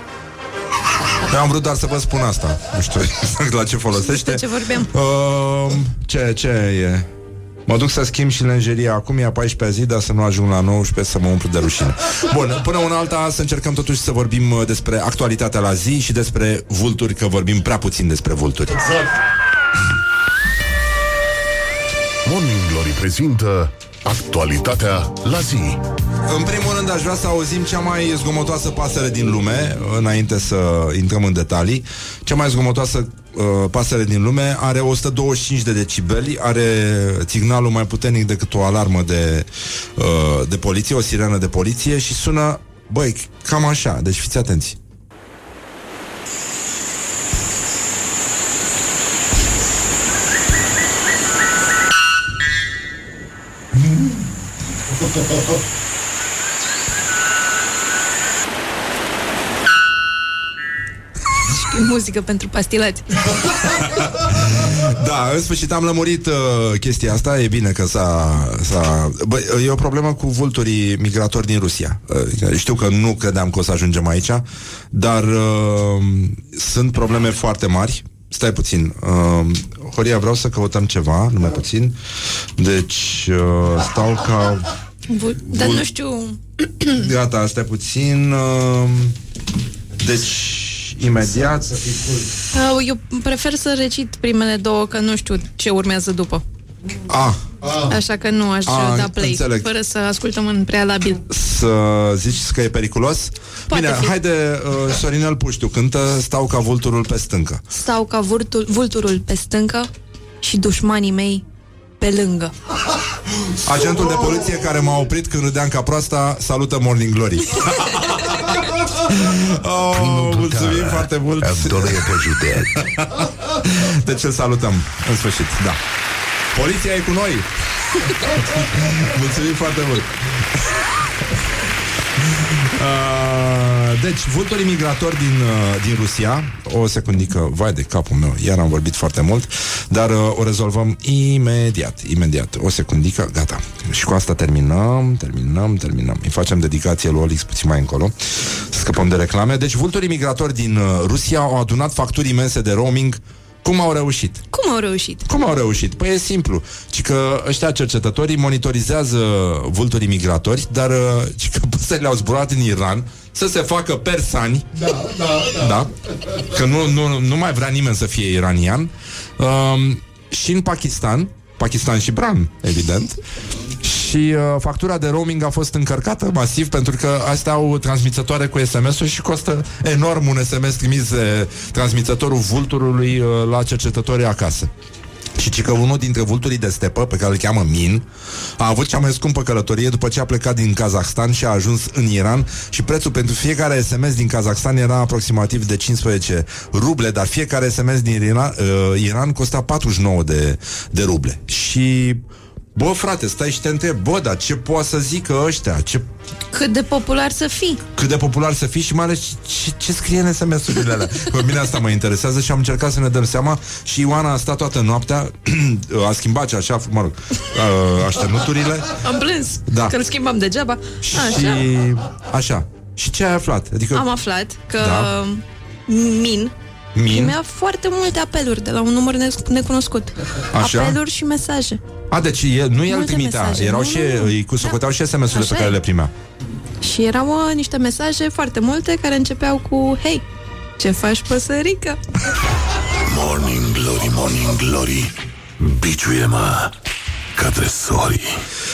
Eu am vrut doar să vă spun asta. Nu știu exact la ce folosește. De ce vorbeam? Uh, ce, ce e? Mă duc să schimb și lenjeria acum, e a 14 zi, dar să nu ajung la 19 să mă umplu de rușine. Bun, până una alta să încercăm totuși să vorbim uh, despre actualitatea la zi și despre vulturi, că vorbim prea puțin despre vulturi. Morning Glory prezintă Actualitatea la zi. În primul rând aș vrea să auzim cea mai zgomotoasă pasăre din lume Înainte să intrăm în detalii. Cea mai zgomotoasă uh, pasăre din lume Are 125 de decibeli Are signalul mai puternic decât o alarmă de, uh, de poliție O sirenă de poliție Și sună, băi, cam așa. Deci fiți atenți Și muzică pentru pastilați. Da, în sfârșit am lămurit uh, chestia asta E bine că s-a... s-a... Bă, e o problemă cu vulturii migratori din Rusia. Uh, Știu că nu credeam că o să ajungem aici Dar uh, sunt probleme foarte mari. Stai puțin uh, Horia, vreau să căutăm ceva Numai puțin. Deci uh, stau ca... Bu- Dar nu știu... Gata, stai puțin uh, Deci Imediat să fii Uh, Eu prefer să recit primele două, că nu știu ce urmează după. Ah, Așa că nu aș Ah, da play, înțeleg. fără să ascultăm în prealabil. să zici că e periculos? Poate Bine, fi. haide, uh, Sorinel Puștiu cântă Stau ca vulturul pe stâncă Stau ca vultul, vulturul pe stâncă și dușmanii mei pe lângă. Agentul de poliție care m-a oprit când râdeam ca proasta Salută Morning Glory. Oh, Mulțumim foarte mult. Pe județ. Deci îl salutăm? În sfârșit, da. Poliția e cu noi. Mulțumim foarte mult Uh, deci, vulturii migratori din, uh, din Rusia O secundică, vai de capul meu Iar am vorbit foarte mult Dar uh, o rezolvăm imediat Imediat, o secundică, gata. Și cu asta terminăm, terminăm, terminăm. Îi facem dedicație lui Olix puțin mai încolo. Să scăpăm de reclame. Deci, vulturii migratori din uh, Rusia Au adunat facturi imense de roaming Cum au reușit? Cum au reușit? Cum au reușit? Păi e simplu. Ci că ăștia cercetătorii monitorizează vulturii migratori, dar uh, ci că păsările au zburat în Iran să se facă persani. Da, da, da. Da? Că nu, nu, nu mai vrea nimeni să fie iranian. Um, și în Pakistan, Pakistan și Bran, evident. Și uh, factura de roaming a fost încărcată masiv pentru că astea au transmițătoare cu SMS-ul și costă enorm un SMS trimis de transmițătorul vulturului uh, la cercetătorii acasă. Și ci că unul dintre vulturii de stepă, pe care îl cheamă Min, a avut cea mai scumpă călătorie după ce a plecat din Kazahstan și a ajuns în Iran și prețul pentru fiecare SMS din Kazahstan era aproximativ de 15 ruble, dar fiecare SMS din Iran, uh, Iran costa 49 de, de ruble. Și Bă, frate, stai și te întrebi, bă, dar ce poate să zică ăștia? Ce, Cât de popular să fii. cât de popular să fii și mai ales ce, ce scrie în SMS-urile alea. Pe mine asta mă interesează și am încercat să ne dăm seama și Ioana a stat toată noaptea, a schimbat așa, mă rog, a- așternuturile Am plâns Da. că îl schimbam degeaba. și Așa. așa. Și ce ai aflat? Adică Am aflat că Da. Min Min? primea foarte multe apeluri de la un număr ne- necunoscut. Așa? Apeluri și mesaje. A, deci el, nu el Multe trimitea, mesaje. erau Nu, și, nu, nu. îi cu socoteau și SMS-urile Așa pe care e. le primea. Și erau uh, niște mesaje foarte multe care începeau cu Hei, ce faci, păsărică? Morning Glory, Morning Glory Biciuie-mă ca tresorii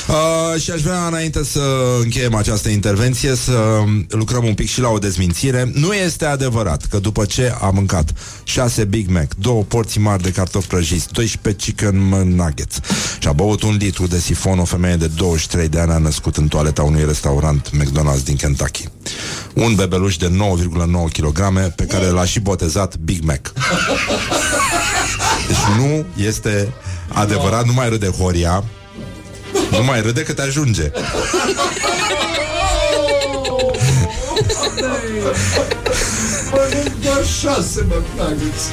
Uh, și aș vrea înainte să încheiem această intervenție să lucrăm un pic și la o dezmințire. Nu este adevărat că după ce a mâncat 6 Big Mac, două porții mari de cartofi prăjiți, 12 chicken nuggets și a băut un litru de sifon, o femeie de 23 de ani a născut în toaleta unui restaurant McDonald's din Kentucky. Un bebeluș de 9,9 kg pe care l-a și botezat Big Mac. Deci nu este adevărat, nu mai râde Horia, nu mai râde cât ajunge. Doar șase mă nuggets.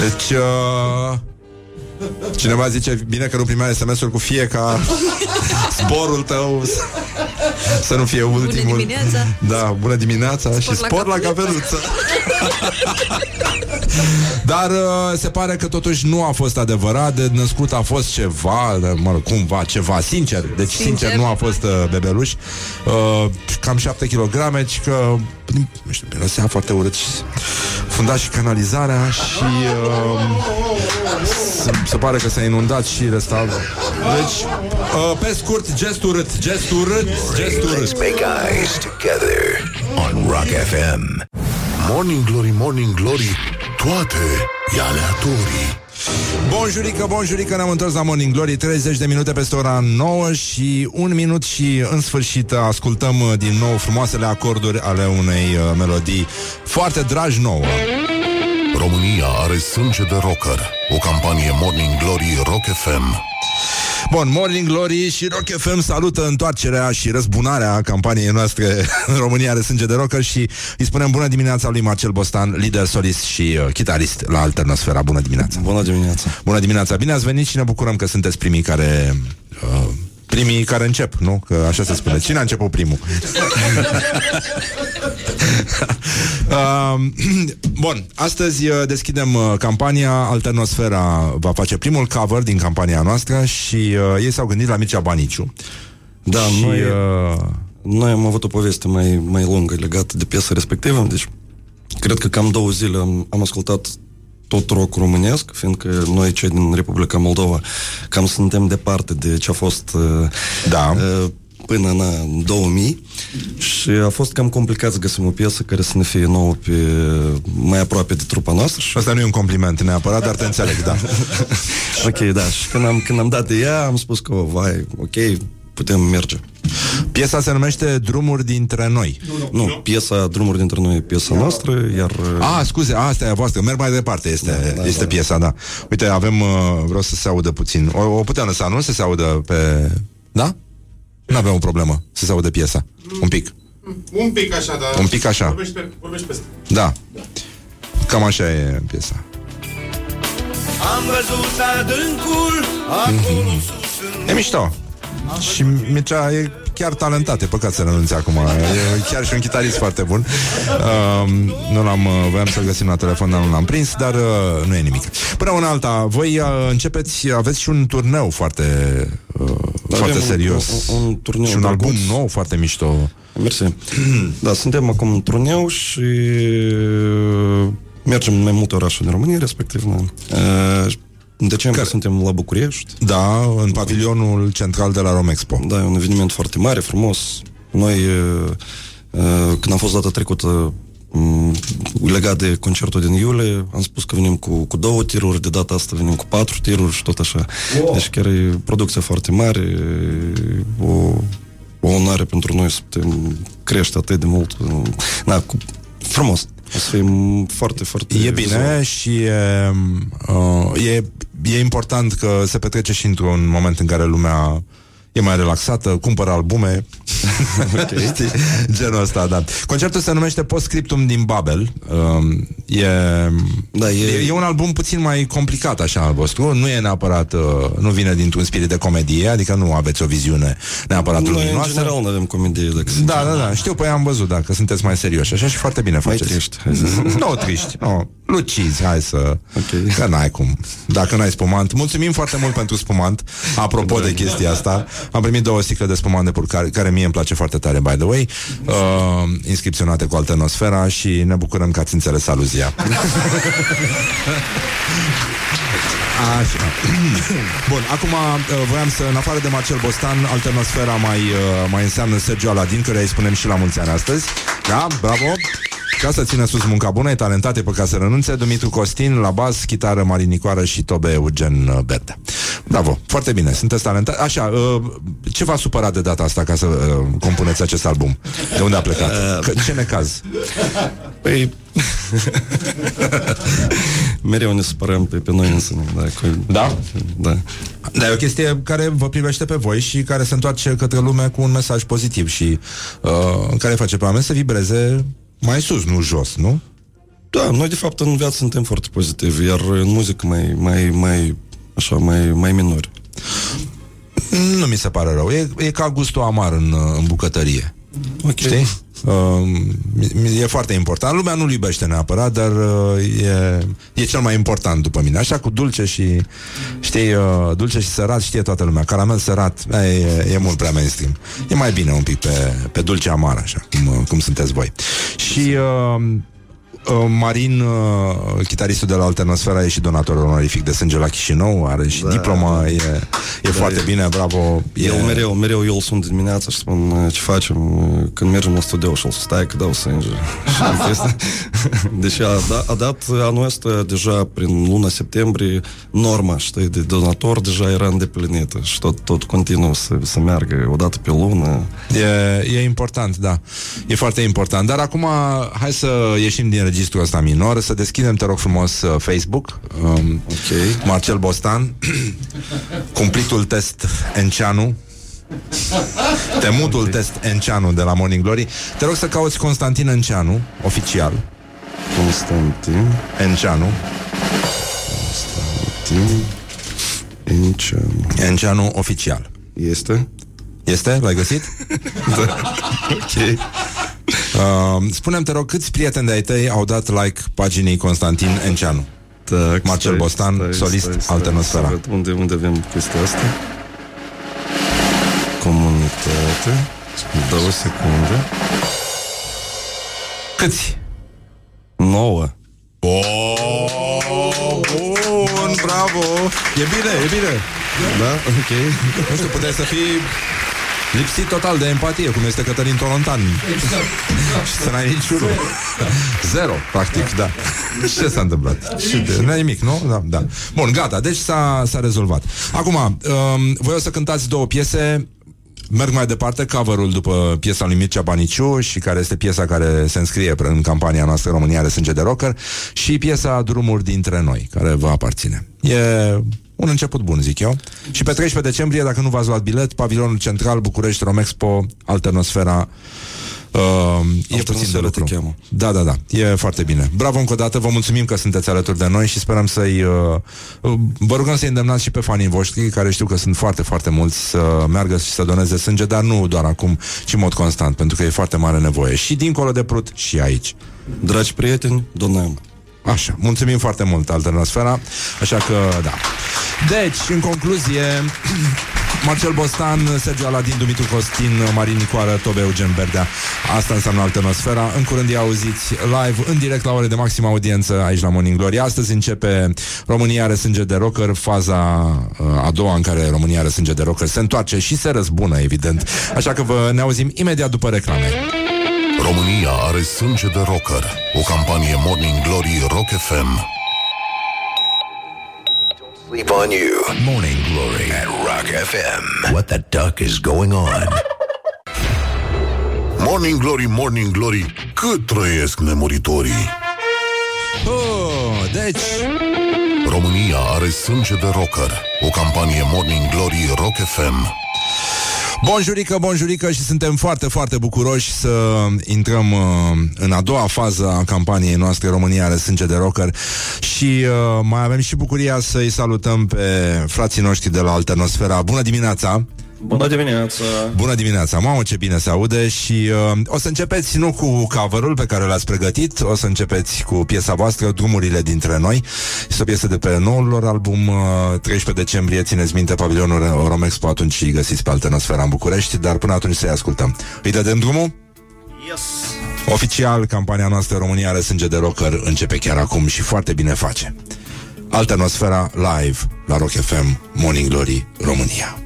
Deci, uh, cineva zice, bine că nu primea SMS-uri cu fie ca zborul tău să, să nu fie ultimul. dimineața. Da, bună dimineața și la spor la cafeluță. Dar uh, se pare că totuși nu a fost adevărat De născut a fost ceva de- Mă rog, cumva ceva, sincer Deci sincer, Sincer? nu a fost uh, bebeluș uh, Cam 7 kg Și că, nu știu, mirosea foarte urât și Funda și canalizarea Și uh, se, se pare că s-a inundat și restaurant Deci, uh, pe scurt, gest urât Gest urât, gest urât. Let's make eyes together on Rock FM Morning Glory, Morning Glory Toate e aleatorii Bonjurică, bonjurică, ne-am întors la Morning Glory 30 de minute peste ora 9 și un minut și în sfârșit ascultăm uh, din nou frumoasele acorduri ale unei uh, melodii foarte dragi nouă România are sânge de rocker. O campanie Morning Glory Rock FM. Bun, Morning Glory și Rock FM salută întoarcerea și răzbunarea campaniei noastre în România are sânge de rocker și îi spunem bună dimineața lui Marcel Bostan, lider solist și uh, chitarist la Alternosfera. Bună dimineața! Bună dimineața! Bună dimineața! Bine ați venit și ne bucurăm că sunteți primii care... Uh, primii care încep, nu? Că așa se spune. Cine a început primul? uh, bun, astăzi uh, deschidem uh, campania Alternosfera va face primul cover din campania noastră și uh, ei s-au gândit la Mircea Baniciu. Da, și, noi, uh, noi am avut o poveste mai, mai lungă legată de piesa respectivă, deci cred că cam două zile am, am ascultat tot rock românesc, fiindcă noi cei din Republica Moldova cam suntem departe de ce a fost uh, da. uh, până în uh, 2000 și a fost cam complicat să găsim o piesă care să ne fie nouă pe, mai aproape de trupa noastră. Și... Asta nu e un compliment neapărat, dar te înțeleg, da. ok, da. Și când am, când am dat de ea, am spus că, vai, ok, putem merge. Piesa se numește Drumuri dintre noi. Nu, nu piesa Drumuri dintre noi e piesa noastră, iar... Ah, scuze, asta e a voastră. Merg mai departe, este, da, da, este da, piesa, da. Uite, avem, uh, vreau să se audă puțin. O, o putem lăsa, nu? Să se audă pe... Da? Nu avem o problemă să se audă piesa. Un pic. Un pic așa, dar... Un pic așa. Vorbești, pe, vorbești peste. Da. Cam așa e piesa. Am văzut adâncul acolo mm-hmm. sus E mișto. Și Mircea e chiar talentat, e păcat să renunțe acum. E chiar și un chitarist foarte bun. Uh, Nu l-am, uh, voiam să-l găsim la telefon, dar nu l-am prins Dar uh, nu e nimic. Până una alta, voi uh, începeți Aveți și un turneu foarte uh, Foarte serios un, un, un turneu Și un drăguț. album nou, foarte mișto. Mersi. Da, suntem acum în turneu și Mergem în mai multe orașe din România, respectiv uh, în decembrie Care? suntem la București. Da, în pavilionul central de la Romexpo. Da, e un eveniment foarte mare, frumos. Noi, când am fost data trecută legat de concertul din iulie, am spus că venim cu, cu două tiruri, de data asta venim cu patru tiruri și tot așa. Wow. Deci chiar e producția foarte mare, o, o onoare pentru noi să putem crește atât de mult. Na, cu, frumos. O să fim foarte, foarte... E bine vizual. și e, uh, e, e important că se petrece și într-un moment în care lumea e mai relaxată, cumpără albume. okay. Știi? Genul ăsta, da. Concertul se numește Postscriptum din Babel. Um, e, da, e... E, e un album puțin mai complicat așa al vostru. Nu e neapărat, uh, nu vine dintr-un spirit de comedie, adică nu aveți o viziune neapărat Noi, luminoasă. în general, nu avem comedie. Dacă da, da, da. Știu, păi am văzut, da, că sunteți mai serioși. Așa și foarte bine faceți. Mai triști. nu triști, nu. Lucizi, hai să... Okay. Că n-ai cum. Dacă n-ai spumant. Mulțumim foarte mult pentru spumant. Apropo de chestia asta, am primit două sticle de spumant de pur care, care mie îmi place foarte tare, by the way, uh, inscripționate cu Alternosfera și ne bucurăm că ați înțeles aluzia. Așa. Bun, acum uh, voiam să, în afară de Marcel Bostan, Alternosfera mai, uh, mai înseamnă Sergio Aladin, care îi spunem și la mulți ani astăzi. Da? Bravo! Ca să țină sus munca bună, e talentat, e pe ca să renunțe Dumitru Costin, la bas, chitară Marin Nicoară și Tobe Eugen uh, Berde Bravo, foarte bine, sunteți talentat Așa, uh, ce v-a supărat de data asta Ca să uh, compuneți acest album? De unde a plecat? Că, ce necaz? Păi Mereu ne supărăm pe, pe noi însă da, cu... da? Da Dar e o chestie care vă privește pe voi Și care se întoarce către lume cu un mesaj pozitiv Și uh, care face pe oameni să vibreze mai sus, nu jos, nu? Da, noi de fapt în viață suntem foarte pozitivi, iar în muzică mai, mai, mai, așa, mai, mai minori. Nu mi se pare rău. E, e ca gustul amar în, în bucătărie. Okay. Știi? Uh, e foarte important. Lumea nu-l iubește neapărat, dar uh, e, e cel mai important după mine. Așa cu dulce și știi, uh, dulce și sărat știe toată lumea. Caramel sărat e, e, e mult prea mainstream. E mai bine un pic pe, pe dulce amar, așa, cum, cum sunteți voi. Și uh, Uh, Marin, uh, chitaristul de la Alternosfera, e și donator onorific de sânge la Chișinău, are și da. diploma, e, e da, foarte e, bine, bravo. Eu e... mereu, mereu eu îl sun dimineața și spun uh, ce facem când mergem la studio și o să stai că dau sânge. deci a, da, a dat anul ăsta deja prin luna septembrie norma, știi, de donator deja era îndeplinită și tot, tot continuu să, să meargă o dată pe lună. E, e important, da. E foarte important. Dar acum hai să ieșim din registrul ăsta minor. Să deschidem, te rog frumos, uh, Facebook. Um, ok. Marcel Bostan. Cumplitul test Enceanu. Temutul test Enceanu de la Morning Glory. Te rog să cauți Constantin Enceanu, oficial. Constantin Enceanu. Constantin Enceanu. Enceanu oficial. Este? Este? L-ai găsit? da. Ok. Uh, spune-mi, te rog, câți prieteni de-ai tăi au dat like paginii Constantin Enceanu? Da, Marcel stai, Bostan, stai, solist stai, stai, Alternosfera. să văd Unde, unde avem chestia asta? Comunitate. Două secunde. Câți? Nouă. Oh, bun, bravo! E bine, e bine. Da? Ok. Nu știu, puteai să fii lipsit total de empatie, cum este Cătălin Tolontan. Exact. Și să n-ai niciunul. Zero, practic, da. Ce s-a întâmplat? Și de, nu nimic, nu? Da, da. Bun, gata, deci s-a, s-a rezolvat. Acum, um, voi o să cântați două piese Merg mai departe, cover-ul după piesa lui Mircea Baniciu și care este piesa care se înscrie în campania noastră România are sânge de rocker și piesa Drumuri dintre noi, care vă aparține. E un început bun, zic eu. Și pe 13 decembrie, dacă nu v-ați luat bilet, pavilionul central București Romexpo, Alternosfera Uh, e puțin de lucru. te cheamă. Da, da, da. E foarte bine. Bravo încă o dată, vă mulțumim că sunteți alături de noi și sperăm să-i... Uh, uh, vă rugăm să-i îndemnați și pe fanii voștri, care știu că sunt foarte, foarte mulți, să meargă și să doneze sânge, dar nu doar acum, ci în mod constant, pentru că e foarte mare nevoie. Și dincolo de Prut, și aici. Dragi prieteni, donăm. Așa, mulțumim foarte mult, Alternosfera. Așa că, da. Deci, în concluzie, Marcel Bostan, Sergiu Aladin, Dumitru Costin, Marin Nicoară, Tobe Eugen Berdea. Asta înseamnă Alternosfera. În curând îi auziți live, în direct la ore de maximă audiență aici la Morning Glory. Astăzi începe România are sânge de rocker, faza uh, a doua în care România are sânge de rocker se întoarce și se răzbună, evident. Așa că vă ne auzim imediat după reclame. România are sânge de rocker. O campanie Morning Glory Rock FM. Sleep on you. Morning Glory at Rock FM. What the duck is going on? Morning Glory, Morning Glory, cât trăiesc nemuritorii. Oh, deci... România are sânge de rocker. O campanie Morning Glory Rock FM. Bonjurică, bonjurică și suntem foarte, foarte bucuroși să intrăm uh, în a doua fază a campaniei noastre România are sânge de rocker și uh, mai avem și bucuria să-i salutăm pe frații noștri de la Alternosfera. Bună dimineața! Bună dimineața! Bună dimineața! Mamă, ce bine se aude și uh, o să începeți nu cu cover pe care l-ați pregătit, o să începeți cu piesa voastră, Drumurile dintre noi. Este o piesă de pe noul lor album, uh, 13 decembrie, țineți minte, pavilionul Romexpo, atunci îi găsiți pe Alternosfera în București, dar până atunci să-i ascultăm. Îi dăm drumul? Yes! Oficial, campania noastră România are sânge de rocker începe chiar acum și foarte bine face. Alternosfera live la Rock FM, Morning Glory, România.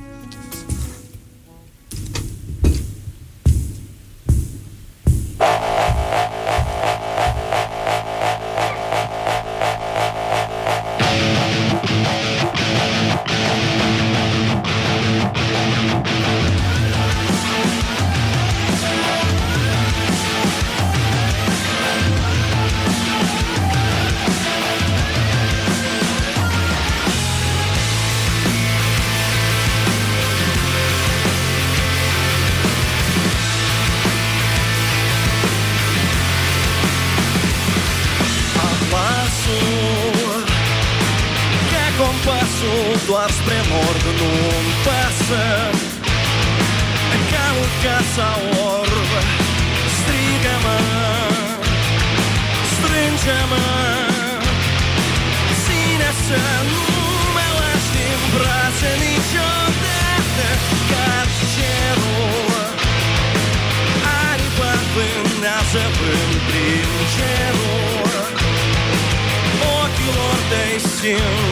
Tăi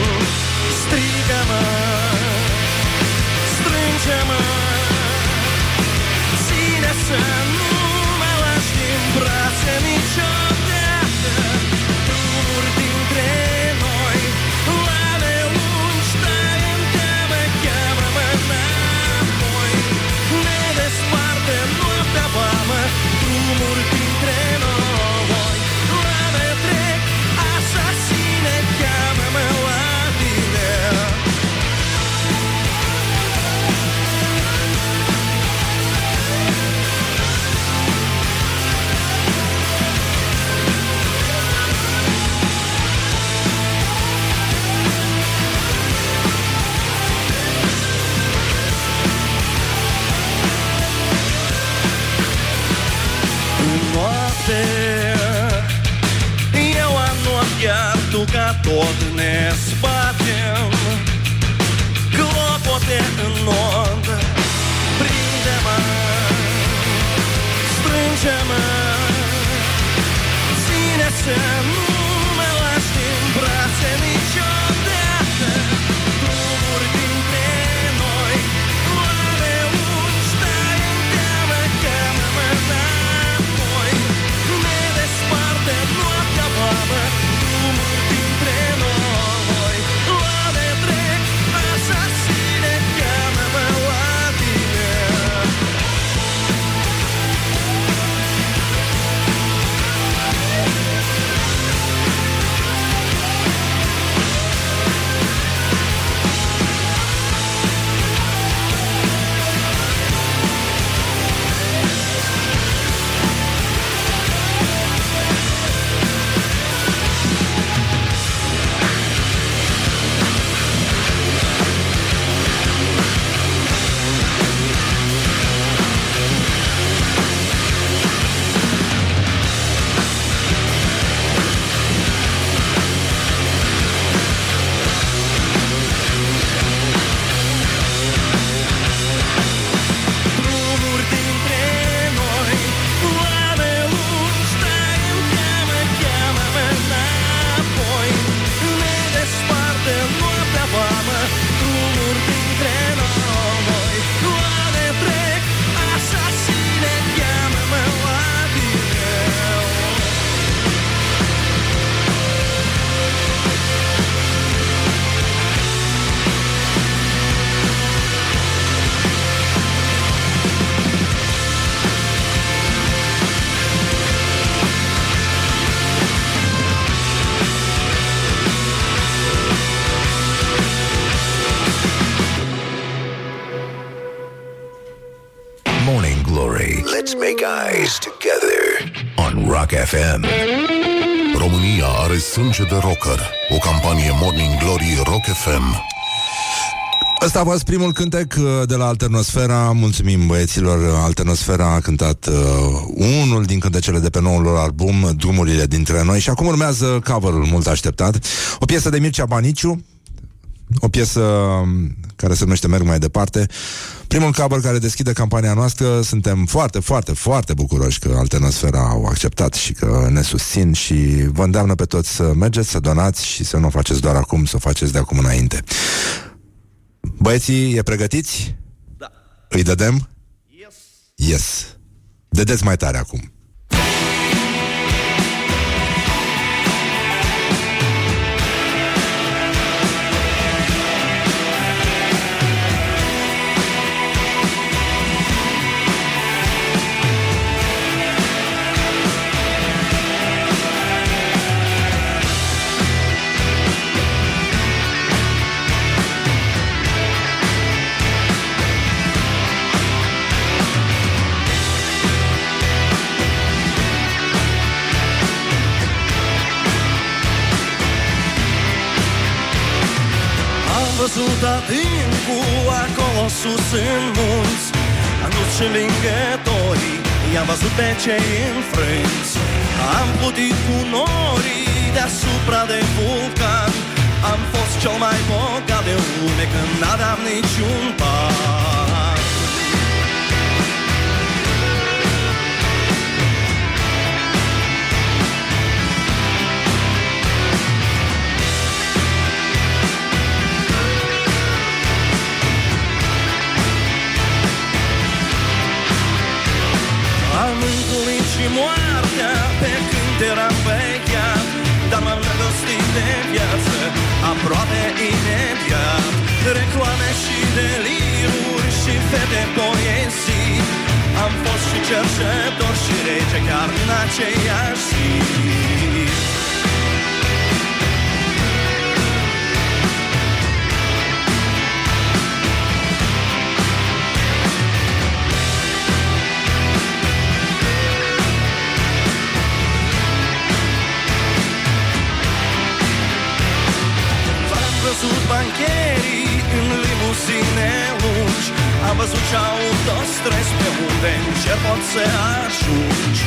Rock FM. România are sânge de rocker. O campanie Morning Glory Rock FM. Ăsta a fost primul cântec uh, de la Alternosfera Mulțumim băieților Alternosfera a cântat uh, unul din cântecele de pe noul lor album Drumurile dintre noi Și acum urmează coverul mult așteptat O piesă de Mircea Baniciu O piesă um, care se numește Merg mai departe Primul cover care deschide campania noastră Suntem foarte, foarte, foarte bucuroși Că Alternosfera au acceptat și că ne susțin Și vă îndeamnă pe toți să mergeți, să donați Și să nu o faceți doar acum, să o faceți de acum înainte Băieții, e pregătiți? Da. Îi dădem? Yes. Yes. Dădeți mai tare acum. Văzut adâncul acolo sus în munți. Am dus și lângă torii I-am văzut pe cei înfrânți. Am plutit cu norii deasupra de vulcan. Am fost cel mai bogat de lume când n-aveam niciun ban Am întâlnit și moartea pe când eram vechiat Dar m-am năgostit de viață aproape imediat. Reclame și deliruri și fete poezii. Am fost și cerșetor și rege chiar în aceeași zi văzut bancherii în limuzine lungi Am văzut și autostrăzi pe unde în cer pot să ajungi?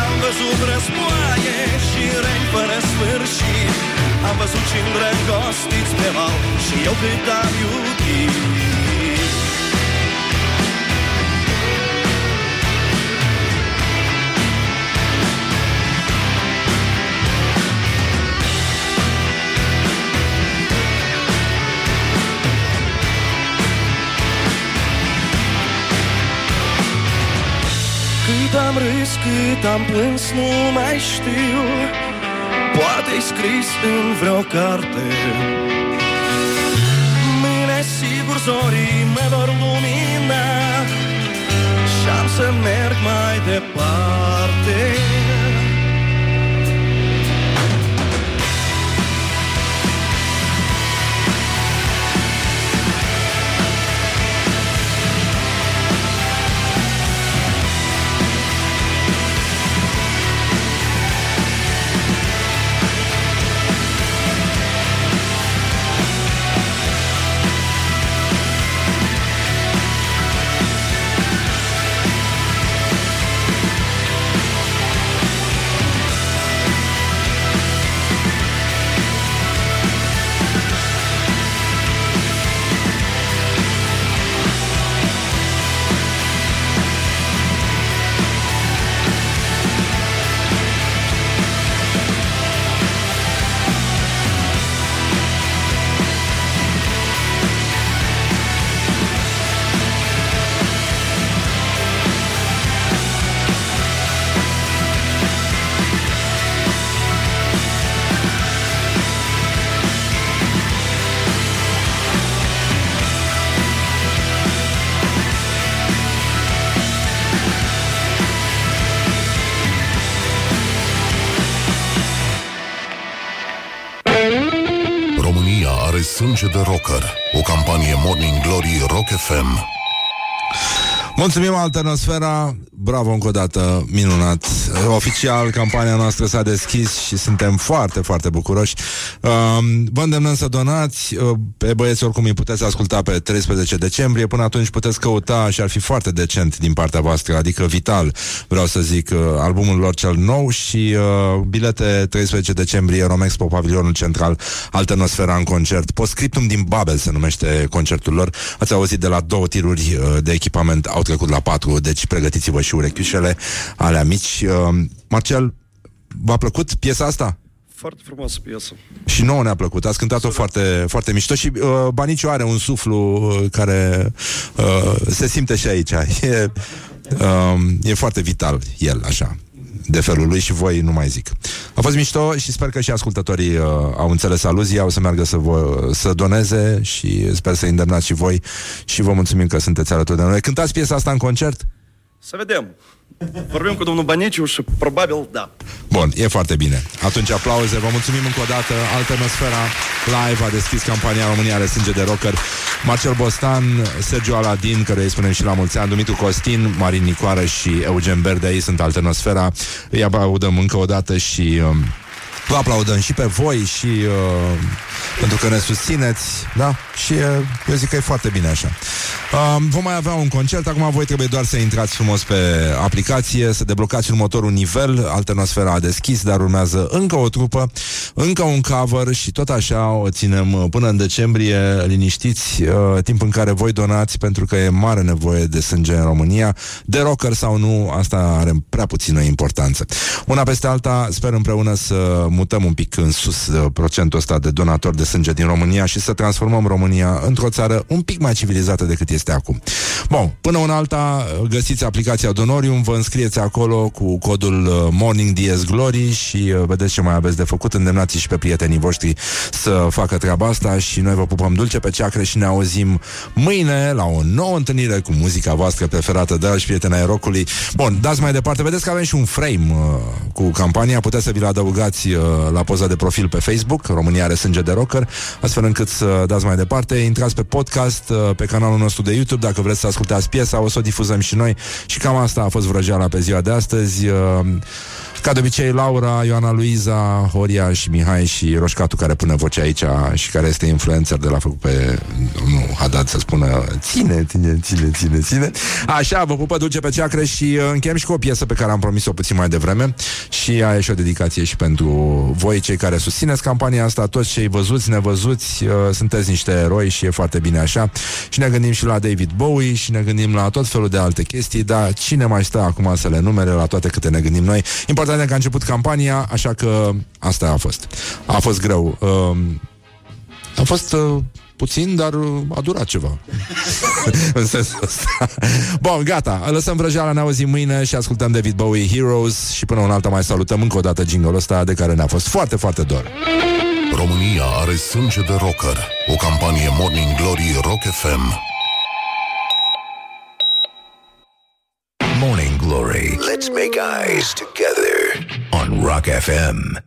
Am văzut războaie și reni fără sfârșit. Am văzut și îndrăgostiți pe val și eu cât am iubit am râs, cât am plâns, nu mai știu. Poate-i scris în vreo carte. Mâine sigur zorii mă vor lumina. Și-am să merg mai departe Mulțumim, Alternosfera! Bravo încă o dată, minunat! Oficial, campania noastră s-a deschis și suntem foarte, foarte bucuroși. Uh, vă îndemnăm să donați. Uh, pe băieți, oricum, îi puteți asculta pe 13 decembrie. Până atunci puteți căuta și ar fi foarte decent din partea voastră, adică vital, vreau să zic, uh, albumul lor cel nou și uh, bilete 13 decembrie, Romexpo, pavilionul central, Alternosfera în concert. Postscriptum din Babel se numește concertul lor. Ați auzit de la două tiruri uh, de echipament, au trecut la patru, deci pregătiți-vă și urechiușele alea mici. Uh, Marcel, v-a plăcut piesa asta? Foarte frumoasă piesă. Și nouă ne-a plăcut, ați cântat-o foarte, foarte mișto și uh, Baniciu are un suflu uh, care uh, se simte și aici. E, uh, e foarte vital el, așa de felul lui și voi nu mai zic. A fost mișto și sper că și ascultătorii uh, au înțeles aluzia, o să meargă să, vă, să doneze și sper să îndemnați și voi și vă mulțumim că sunteți alături de noi. Cântați piesa asta în concert? Să vedem. Vorbim cu domnul Baniciu și probabil da. Bun, e foarte bine. Atunci aplauze, vă mulțumim încă o dată. Alternosfera Live a deschis campania România are sânge de rocker. Marcel Bostan, Sergio Aladin, care îi spunem și la mulți ani, Dumitru Costin, Marin Nicoară și Eugen Berde, ei sunt Alternosfera. Îi aplaudăm încă o dată și... Um, Vă aplaudăm și pe voi și uh, pentru că ne susțineți, da? Și uh, eu zic că e foarte bine așa. Uh, vom mai avea un concert, acum voi trebuie doar să intrați frumos pe aplicație, să deblocați următorul nivel, Alternosfera a deschis, dar urmează încă o trupă, încă un cover și tot așa o ținem uh, până în decembrie, liniștiți, uh, timp în care voi donați, pentru că e mare nevoie de sânge în România, de rocker sau nu, asta are prea puțină importanță. Una peste alta, sper împreună să mutăm un pic în sus uh, procentul ăsta de donatori de sânge din România și să transformăm România într-o țară un pic mai civilizată decât este acum. Bun, până una alta, găsiți aplicația Donorium, vă înscrieți acolo cu codul uh, Morning DS Glory și uh, vedeți ce mai aveți de făcut. Îndemnați și pe prietenii voștri să facă treaba asta și noi vă pupăm dulce pe ceacre și ne auzim mâine la o nouă întâlnire cu muzica voastră preferată, dragi prieteni ai rockului. Bun, dați mai departe. Vedeți că avem și un frame uh, cu campania. Puteți să vi-l adăugați uh, la poza de profil pe Facebook, România are sânge de rocker, astfel încât să dați mai departe. Intrați pe podcast, uh, pe canalul nostru de YouTube, dacă vreți să ascultați piesa, o să o difuzăm și noi. Și cam asta a fost vrăjeala pe ziua de astăzi. Uh, Ca de obicei, Laura, Ioana Luiza, Horia și Mihai și Roșcatu care pune voce aici și care este influencer de la făcut pe nu, Haddad să spună ține, ține, ține, ține, ține. Așa, vă pupă dulce pe ceacre și uh, încheiem și cu o piesă pe care am promis-o puțin mai devreme și aia e și o dedicație și pentru voi, cei care susțineți campania asta, toți cei văzuți, nevăzuți, uh, sunteți niște eroi și e foarte bine așa. Și ne gândim și la David Bowie și ne gândim la tot felul de alte chestii, dar cine mai stă acum să le numere la toate câte ne gândim noi? Important e că a început campania, așa că asta a fost. A fost greu. Um, a fost uh, puțin, dar uh, a durat ceva. în sensul ăsta. Bun, gata. Lăsăm vrăjeala, ne auzim mâine și ascultăm David Bowie Heroes și până un altă mai salutăm încă o dată jingle ăsta de care ne-a fost foarte, foarte dor. România are sânge de rocker. O campanie Morning Glory Rock FM. Morning Glory. Let's make eyes together on Rock FM.